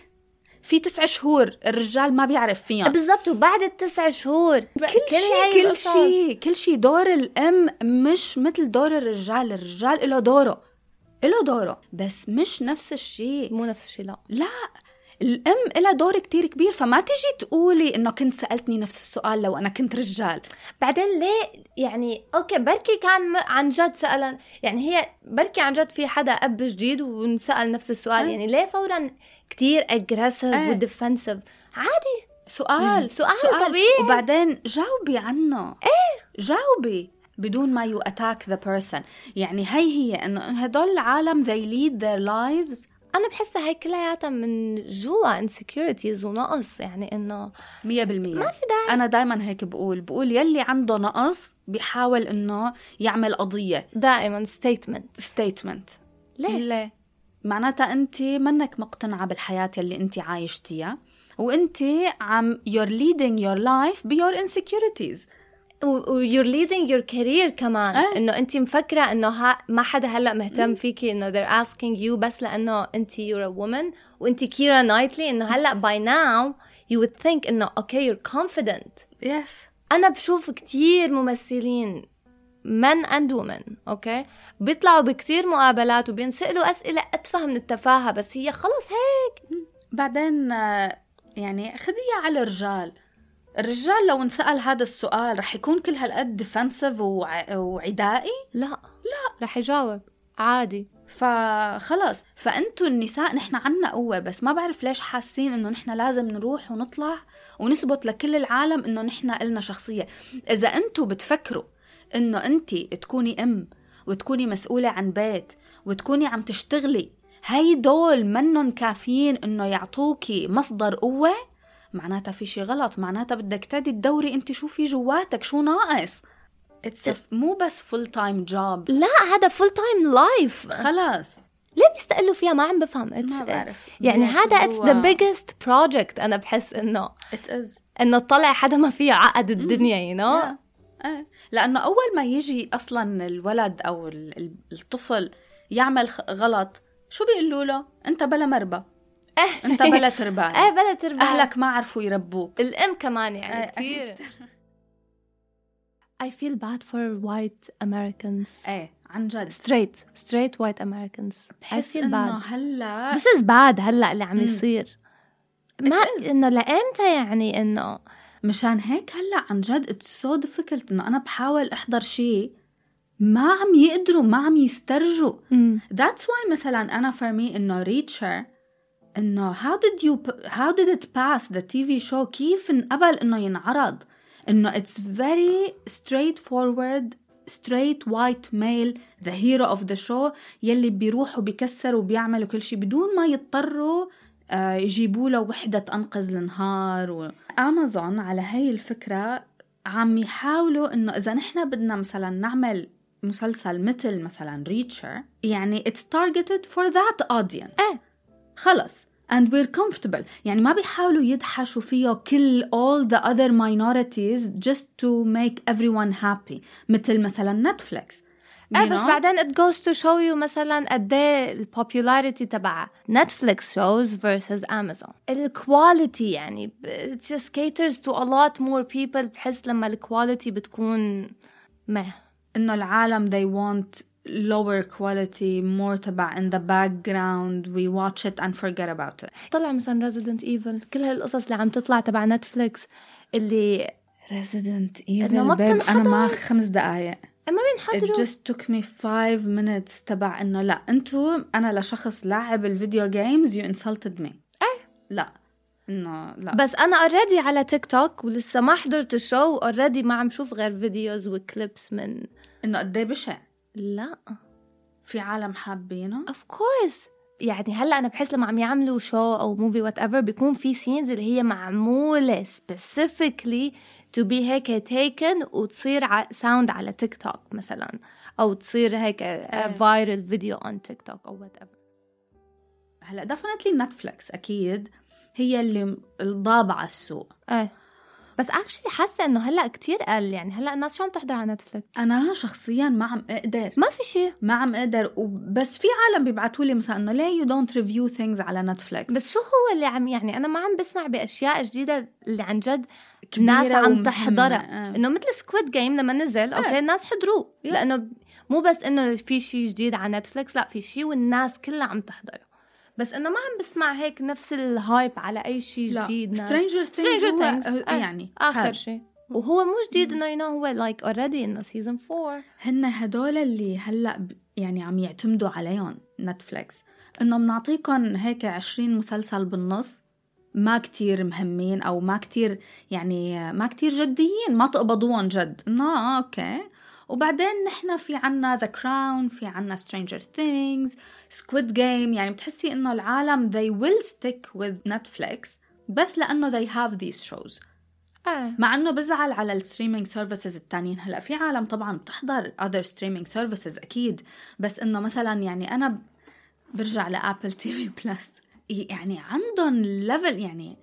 في تسع شهور الرجال ما بيعرف فيهم. بالضبط وبعد التسع شهور كل شيء كل. شيء كل شيء. دور الأم مش مثل دور الرجال الرجال له دوره له دوره بس مش نفس الشيء. مو نفس الشيء لا. لا. الأم لها دور كتير كبير فما تيجي تقولي انه كنت سألتني نفس السؤال لو أنا كنت رجال. بعدين ليه يعني okay بركي كان عن جد سأل يعني هي بركي عن جد في حدا أب جديد ونسأل نفس السؤال أي. يعني ليه فورا كتير aggressive أي. و defensive عادي. سؤال سؤال طبيعي. وبعدين جاوبي عنه. إيه. جاوبي بدون ما you attack the person يعني هي هي إنه هدول العالم they lead their lives أنا بحسها هي كلياتها من جوا insecurities ونقص يعني إنه مية بالمية. ما في داعي. أنا دايما هيك بقول بقول يلي عنده نقص بيحاول إنه يعمل قضية. دائما statement. statement ليه؟ ليه؟ معناتها أنت منك مقتنعة بالحياة يلي أنت عايشتيها وأنت عم you're leading your life ب your insecurities. و و- you're leading your career كمان. إيه. إنه أنت مفكرة إنه ها ما حدا هلأ مهتم فيكي إنه they're asking you بس لأنه أنت you're a woman. وأنت كيرا نايتلي إنه هلأ by now you would think إنه okay you're confident. yes أنا بشوف كتير ممثلين men and women okay بيطلعوا بكتير مقابلات وبينسألوا أسئلة اتفه من التفاهة بس هي خلص هيك. بعدين آه، يعني خديها على الرجال. الرجال لو انسأل هذا السؤال رح يكون كل هالقد defensive وع... وعدائي؟ لا. لا. رح يجاوب. عادي. فخلص فأنتوا النساء نحن عنا قوة بس ما بعرف ليش حاسين إنه نحن لازم نروح ونطلع ونثبت لكل العالم إنه نحن إلنا شخصية. إذا أنتوا بتفكروا إنه أنت تكوني أم وتكوني مسؤولة عن بيت وتكوني عم تشتغلي هاي دول منن كافيين إنه يعطوكي مصدر قوة؟ معناتها في شي غلط معناتها بدك تعدي تدوري انت شو في جواتك شو ناقص؟ It's a مو بس full time job لا هذا full time life خلاص ليه بيستقلوا فيها؟ ما عم بفهم. ما بعرف. يعني هذا it's the biggest project أنا بحس إنه It is. إنه تطلع حدا ما فيه عقد الدنيا يو نو آه. آه. لأنه أول ما يجي أصلا الولد أو ال- ال- الطفل يعمل غلط شو بيقولوا له؟ أنت بلا مربى. أنت بلا ترباية. إيه بلا تربى أهلك ما عرفوا يربوك. الأم كمان يعني آه، كثير أكيد. I feel bad for white Americans. إيه عن جد. Straight. Straight white Americans. I بحس feel إنه bad هلأ this is bad هلأ اللي عم. يصير. ما. إنه لإمتى يعني إنه مشان هيك هلأ عن جد it's so difficult إنه أنا بحاول أحضر شيء ما عم يقدروا ما عم يسترجوا. That's why مثلا أنا for me إنه Reacher إنه how did you how did it pass the TV show كيف انقبل إنه ينعرض؟ إنه it's very straightforward straight white male the hero of the show يلي بيروحوا بيكسروا وبيعملوا كل شيء بدون ما يضطروا آه، يجيبوا له وحدة أنقذ النهار و... أمازون على هاي الفكرة عم يحاولوا إنه إذا نحن بدنا مثلا نعمل مسلسل مثل مثلا Reacher يعني it's targeted for that audience. إيه. خلص. And we're comfortable. يعني ما بيحاولوا يدحشوا فيه كل all the other minorities just to make everyone happy. مثل مثلا Netflix إيه بس بعدين it goes to show you مثلا قد إيه ال popularity تبع Netflix shows versus Amazon ال quality يعني ب- it just caters to a lot more people بحس لما الكواليتي بتكون ما إنه العالم they want lower quality more تبع in the background. We watch it and forget about it. طلع مثلا Resident Evil. كل هالقصص اللي عم تطلع تبع نتفليكس اللي Resident إنه ما Evil babe. أنا ما. خمس دقايق. ما It بينحضروا just took me five minutes تبع إنه لا أنتو أنا لشخص لاعب الفيديو جيمز you insulted me. إيه. لا. إنه لا. بس أنا already على تيك توك ولسه ما حضرت ال show already ما عم شوف غير videos و clips من إنه قد إيه بشع. لا. في عالم حابينه؟ of course يعني هلا أنا بحس لما عم يعملوا show أو movie whatever بيكون في scenes اللي هي معمولة specifically to be هيك taken وتصير sound على تيك توك مثلا. أو تصير هيك viral video on TikTok أو whatever هلا definitely Netflix أكيد هي اللي الضابعه السوق. إيه. بس actually حاسة إنه هلأ كتير قل يعني هلأ الناس شو عم تحضر على Netflix أنا شخصيا ما عم أقدر. ما في شيء ما عم أقدر. وبس في عالم بيبعتوا لي مثلا إنه ليه you don't review things على Netflix بس شو هو اللي عم يعني أنا ما عم بسمع بأشياء جديدة اللي عن جد ناس عم. تحضرها. آه. إنه مثل Squid Game لما نزل okay الناس حضروه. Yeah. لأنه مو بس إنه في شيء جديد على Netflix لأ في شيء والناس كلها عم تحضره. بس إنه ما عم بسمع هيك نفس ال hype على أي شيء جديد. Stranger Things هو Things. آه،. يعني آخر. شيء وهو مو جديد إنه you know like already إنه season 4 هن هدول اللي هلأ يعني عم يعتمدوا عليهم Netflix إنه بنعطيكم هيك 20 مسلسل بالنص ما كتير مهمين أو ما كتير يعني ما كتير جديين ما تقبضوهم جد إنه آه، okay وبعدين نحن في عنا The Crown في عنا Stranger Things Squid Game يعني بتحسي إنه العالم they will stick with Netflix بس لأنه they have these shows. إيه. مع إنه بزعل على ال streaming services التانيين. هلأ في عالم طبعا بتحضر other streaming services أكيد. بس إنه مثلا يعني أنا برجع ل Apple TV Plus يعني عندهم level يعني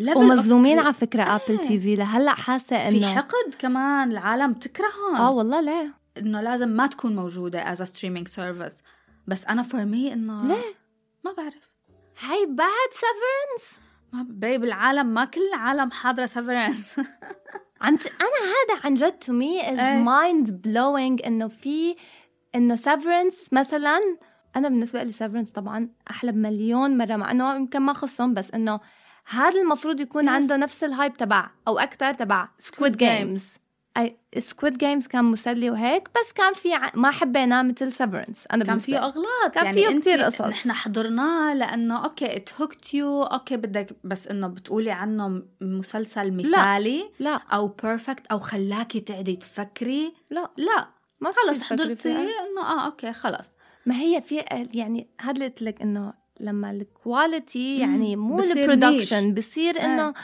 ومظلومين على فكرة Apple TV لهلأ حاسة في إنه حقد كمان العالم تكرههم آه والله ليه؟ إنه لازم ما تكون موجودة a streaming service. بس أنا for me إنه ليه؟ ما بعرف. هاي بعد Severance ما babe العالم ما كل العالم حاضرة Severance عن أنا هذا عن جد to me is. mind blowing إنه في إنه Severance مثلا أنا بالنسبة لي Severance طبعا أحلى بمليون مرة مع إنه يمكن ما خصهم بس إنه هذا المفروض يكون. عنده نفس ال hype تبع أو أكثر تبع Squid Games أي Squid Games كان مسلي وهيك بس كان في ع... ما حبيناه مثل Severance أنا كان فيه لي. أغلاط كان يعني فيه كتير قصص. نحن حضرناه لأنه okay it hooked you okay بدك بس إنه بتقولي عنه مسلسل مثالي لا أو perfect أو خلاكي تقعدي تفكري لا لا ما في خلص حضرتي. إنه آه okay خلص ما هي في يعني هذا اللي قلت لك إنه لما ال quality يعني مو ال production بصير إيه. انه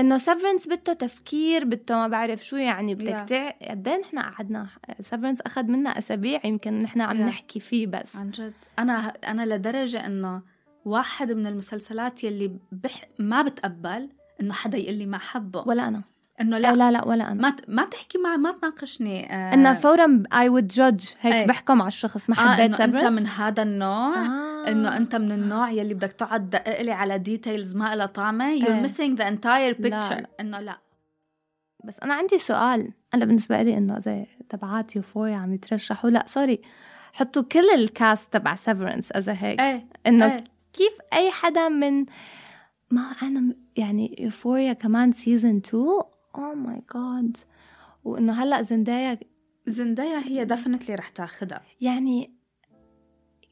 إنه Severance بده تفكير بده ما بعرف شو يعني بدك Yeah. تع... قد إيه نحن قعدنا Severance أخذ منا أسابيع يمكن نحن عم Yeah. نحكي فيه بس عن جد أنا أنا لدرجة إنه واحد من المسلسلات يلي بح ما بتقبل إنه حدا يقول لي ما حبه ولا أنا إنه لا لا لا, لا ولا أنا ما ما تحكي معي ما تناقشني آه إنه فورا I would judge هيك إيه. بحكم على الشخص ما آه حبيت إنه أنت من هذا النوع آه. إنه أنت من النوع يلي بدك تقعد تدقق لي على details ما لها طعمة you're إيه. missing the entire لا، picture لا. إنه لا بس أنا عندي سؤال أنا بالنسبة لي إنه زي تبعات Euphoria عم يترشحوا لا sorry حطوا كل ال cast تبع Severance إذا هيك إيه إنه إيه. كيف أي حدا من ما أنا يعني Euphoria كمان season 2 oh my God وإنه هلأ زندايا زندايا هي definitely رح تاخدها. يعني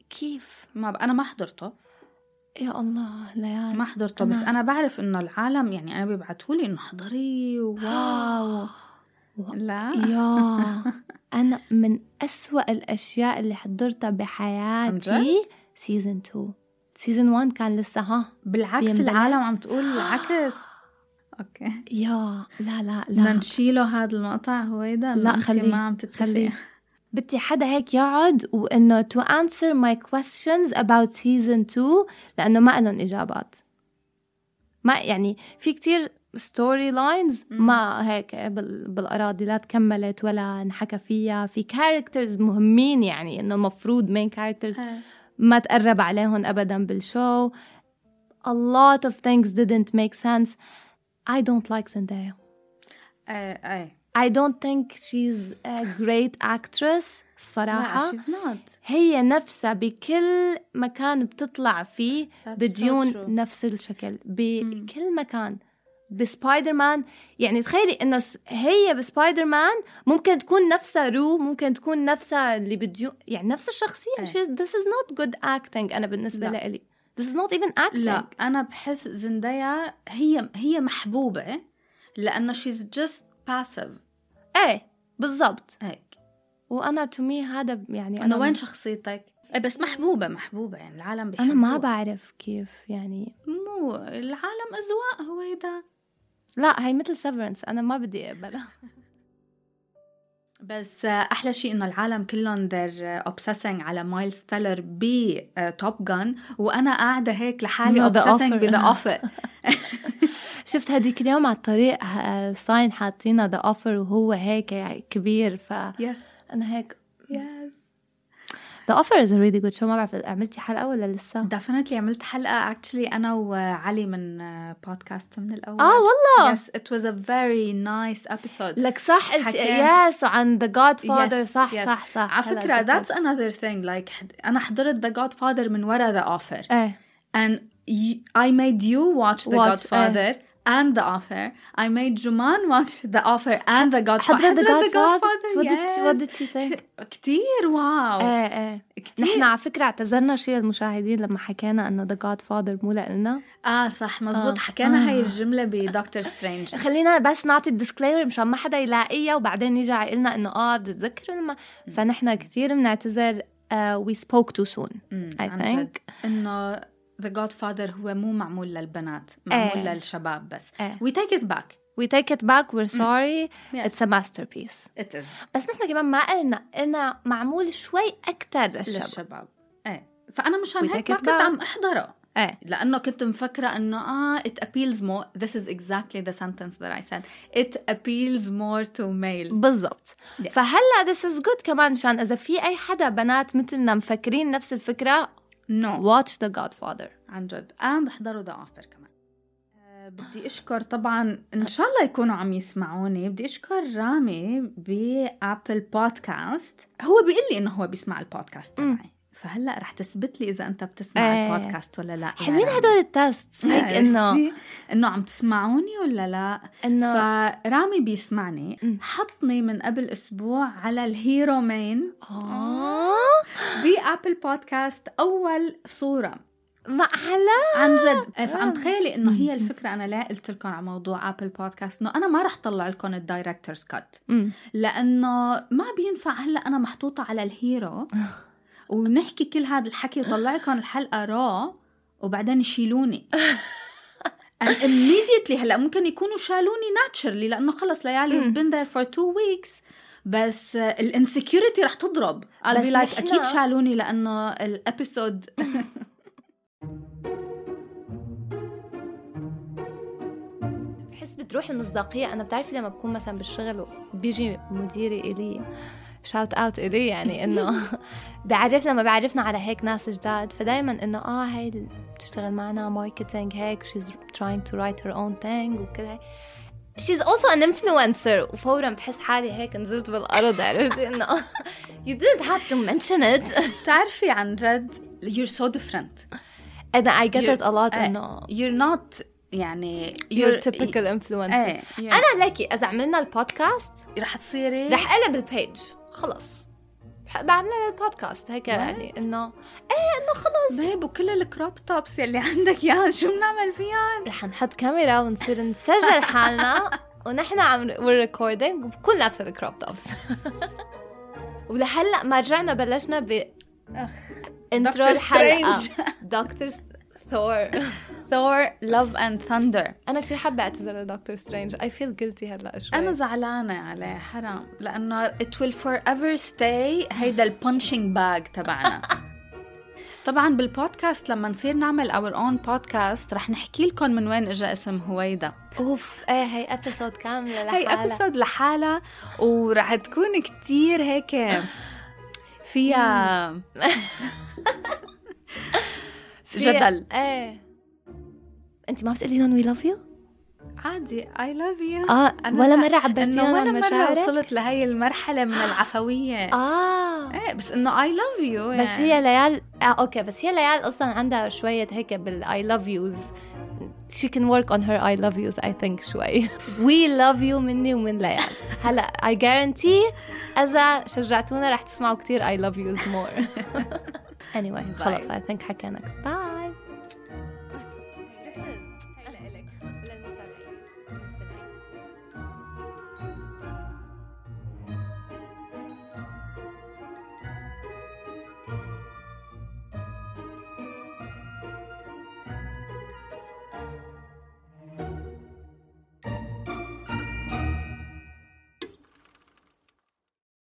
كيف؟ ما ب... أنا ما حضرته. يا الله ليال ما حضرته بس أنا- أنا بعرف إنه العالم يعني أنا بيبعتوا لي إنه حضري. wow. لا. يا. أنا من أسوأ الأشياء اللي حضرتها بحياتي season 2 season 1 كان لسه ها بالعكس. العالم عم تقول العكس. okay. يا لا لا بدنا لا. نشيله هذا المقطع هويدا؟ لا، خليه، ما عم خليه. بدي حدا هيك يقعد وإنه to answer my questions about season 2 لأنه ما لهم إجابات. ما يعني في كتير story lines ما هيك بال- بالأراضي لا تكملت ولا انحكى فيها. في characters مهمين يعني إنه المفروض main characters. ما تقرب عليهم ابدا بال show a lot of things didn't make sense. I don't like Zendaya. إيه إيه I don't think she's a great actress لا الصراحة she's not. هي نفسها بكل مكان بتطلع فيه That's so ب Dune true. نفس الشكل. بكل مكان. بسبايدر مان يعني تخيلي إنه هي بسبايدر مان ممكن تكون نفسها Rue ممكن تكون نفسها اللي ب Dune يعني نفس الشخصية. إيه. She- this is not good acting أنا بالنسبة لا. لي this is not even acting. لا أنا بحس زندايا هي هي محبوبة لأنه she's just passive. إيه بالضبط. هيك. وأنا to me هذا يعني أنا وين شخصيتك؟ إيه بس محبوبة محبوبة يعني العالم بيحبوها أنا ما بعرف كيف يعني. مو العالم أذواق هويدا لا هي مثل Severance أنا ما بدي أقبلها. بس آه، أحلى شيء إنه العالم كلهم they're obsessing على مايلز تيلر ب Top Gun وأنا قاعدة هيك لحالي Offer. ب The Offer شفت هديك اليوم على الطريق آه، sign حاطينه The Offer وهو هيك كبير فأنا yes هيك yes The Offer is really good show ما بعرف عملتي حلقة ولا لسه؟ definitely عملت حلقة. actually أنا وعلي من بودكاست من الأول. آه والله. yes it was a very nice episode لك صح قلتي حكينا. yes وعن The Godfather Yes, صح yes. صح صح. على هلا فكرة تذكرت. that's another thing. Like أنا حضرت The Godfather من ورا The Offer إيه. And y- I made you watch The Watch, Godfather. And The Offer. I made Juman watch The Offer and The Godfather. حضرت father Godfather, what did yes. what did she think كتير واو. إيه إيه كتير. نحن على فكرة اعتذرنا شيء للمشاهدين لما حكينا إنه Godfather مو لنا آه صح مزبوط آه. حكينا آه. هاي الجملة ب Doctor Strange خلينا بس نعطي ال disclaimer مشان ما حدا يلاقيها وبعدين يجي يقول لنا إنه آه بتتذكروا لما فنحن كثير بنعتذر uh, we spoke too soon I think. جد انه The Godfather هو مو معمول للبنات معمول إيه. للشباب بس. إيه. we take it back. We take it back. We're sorry. Yes. it's a masterpiece. It is. بس نحن كمان ما قلنا قلنا معمول شوي أكثر للشباب. للشباب. إيه. فأنا مشان هيك ما كنت. عم أحضره. إيه. لأنه كنت مفكرة إنه آه it appeals more. This is exactly the sentence that I said. It appeals more to male. بالضبط. Yes. فهلا this is good كمان مشان إذا في أي حدا بنات مثلنا مفكرين نفس الفكرة no. Watch the godfather. عن جد. And احضروا the offer كمان. بدي أشكر طبعا إن شاء الله يكونوا عم يسمعوني. بدي أشكر رامي ب Apple Podcast هو بيقول لي إنه هو بيسمع البودكاست. تبعي. فهلأ رح تثبت لي إذا أنت بتسمع إيه. البودكاست ولا لا حلوين رامي. هدول ال test هيك إنه؟ إنه عم تسمعوني ولا لا انه فرامي بيسمعني. حطني من قبل أسبوع على ال hero مين آه ب Apple Podcast أول صورة معلش عن جد فعم آه. تخيلي إنه هي الفكرة أنا ليه قلت لكم على موضوع Apple Podcast إنه أنا ما رح طلع لكم ال director's cut. لأنه ما بينفع هلأ أنا محطوطة على ال hero ونحكي كل هذا الحكي وطلع لكم الحلقة raw وبعدين يشيلوني. Immediately هلا ممكن يكونوا شالوني naturally لأنه خلص ليالي مم. been there for two weeks. بس ال insecurity رح تضرب. I'll be like أكيد شالوني لأنه ال episode بحس بتروح المصداقية. أنا بتعرفي لما بكون مثلا بالشغل وبيجي مديري إلي shout out إلي يعني إنه بيعرفنا ما بيعرفنا على هيك ناس جداد فدايما إنه آه هاي اللي بتشتغل معنا marketing هيك she's trying to write her own thing وكذا she's also an influencer. وفورا بحس حالي هيك نزلت بالأرض عرفتي إنه you didn't have to mention it. بتعرفي عن جد you're so different. And I get You're- it a lot إيه. إنه you're not يعني you're typical influencer. إيه you're- أنا لكي إذا عملنا البودكاست رح تصيري. رح أقلب ال page خلص رح بعمل البودكاست هيك يعني إنه إيه إنه خلص babe وكل ال crop tops يلي عندك اياهم شو بنعمل فيهم؟ رح نحط كاميرا ونصير نسجل حالنا ونحن عم recording وبكون لابسه ال crop tops ولهلأ ما رجعنا بلشنا ب. intro دكتور الحلقة سترينج. Thor Thor Love and Thunder أنا كثير حابة أعتذر لدكتور سترينج. I feel guilty هلأ شوي. أنا زعلانة عليه حرام. لأنه it will forever stay هيدا ال punching bag تبعنا. طبعا بالبودكاست لما نصير نعمل our own podcast رح نحكي لكم من وين اجى اسم هويدا. أوف إيه هي episode كاملة هي لحالها. episode لحالها ورح تكون كتير هيك فيها في- جدل. إيه. انت ما بتقولي لهم we love you؟ عادي I love you. آه أنا ولا لا- مرة عبرتي ولا عن مرة مشاعرك؟ وصلت لهي المرحلة من العفوية. آه. إيه بس إنه I love you. يعني. بس هي ليال آه okay بس هي ليال أصلا عندها شوية هيك بال I love yous. She can work on her I love yous I think شوي. We love you مني ومن ليال. هلا I guarantee إذا شجعتونا رح تسمعوا كتير I love yous more. anyway خلص I think حكينا باي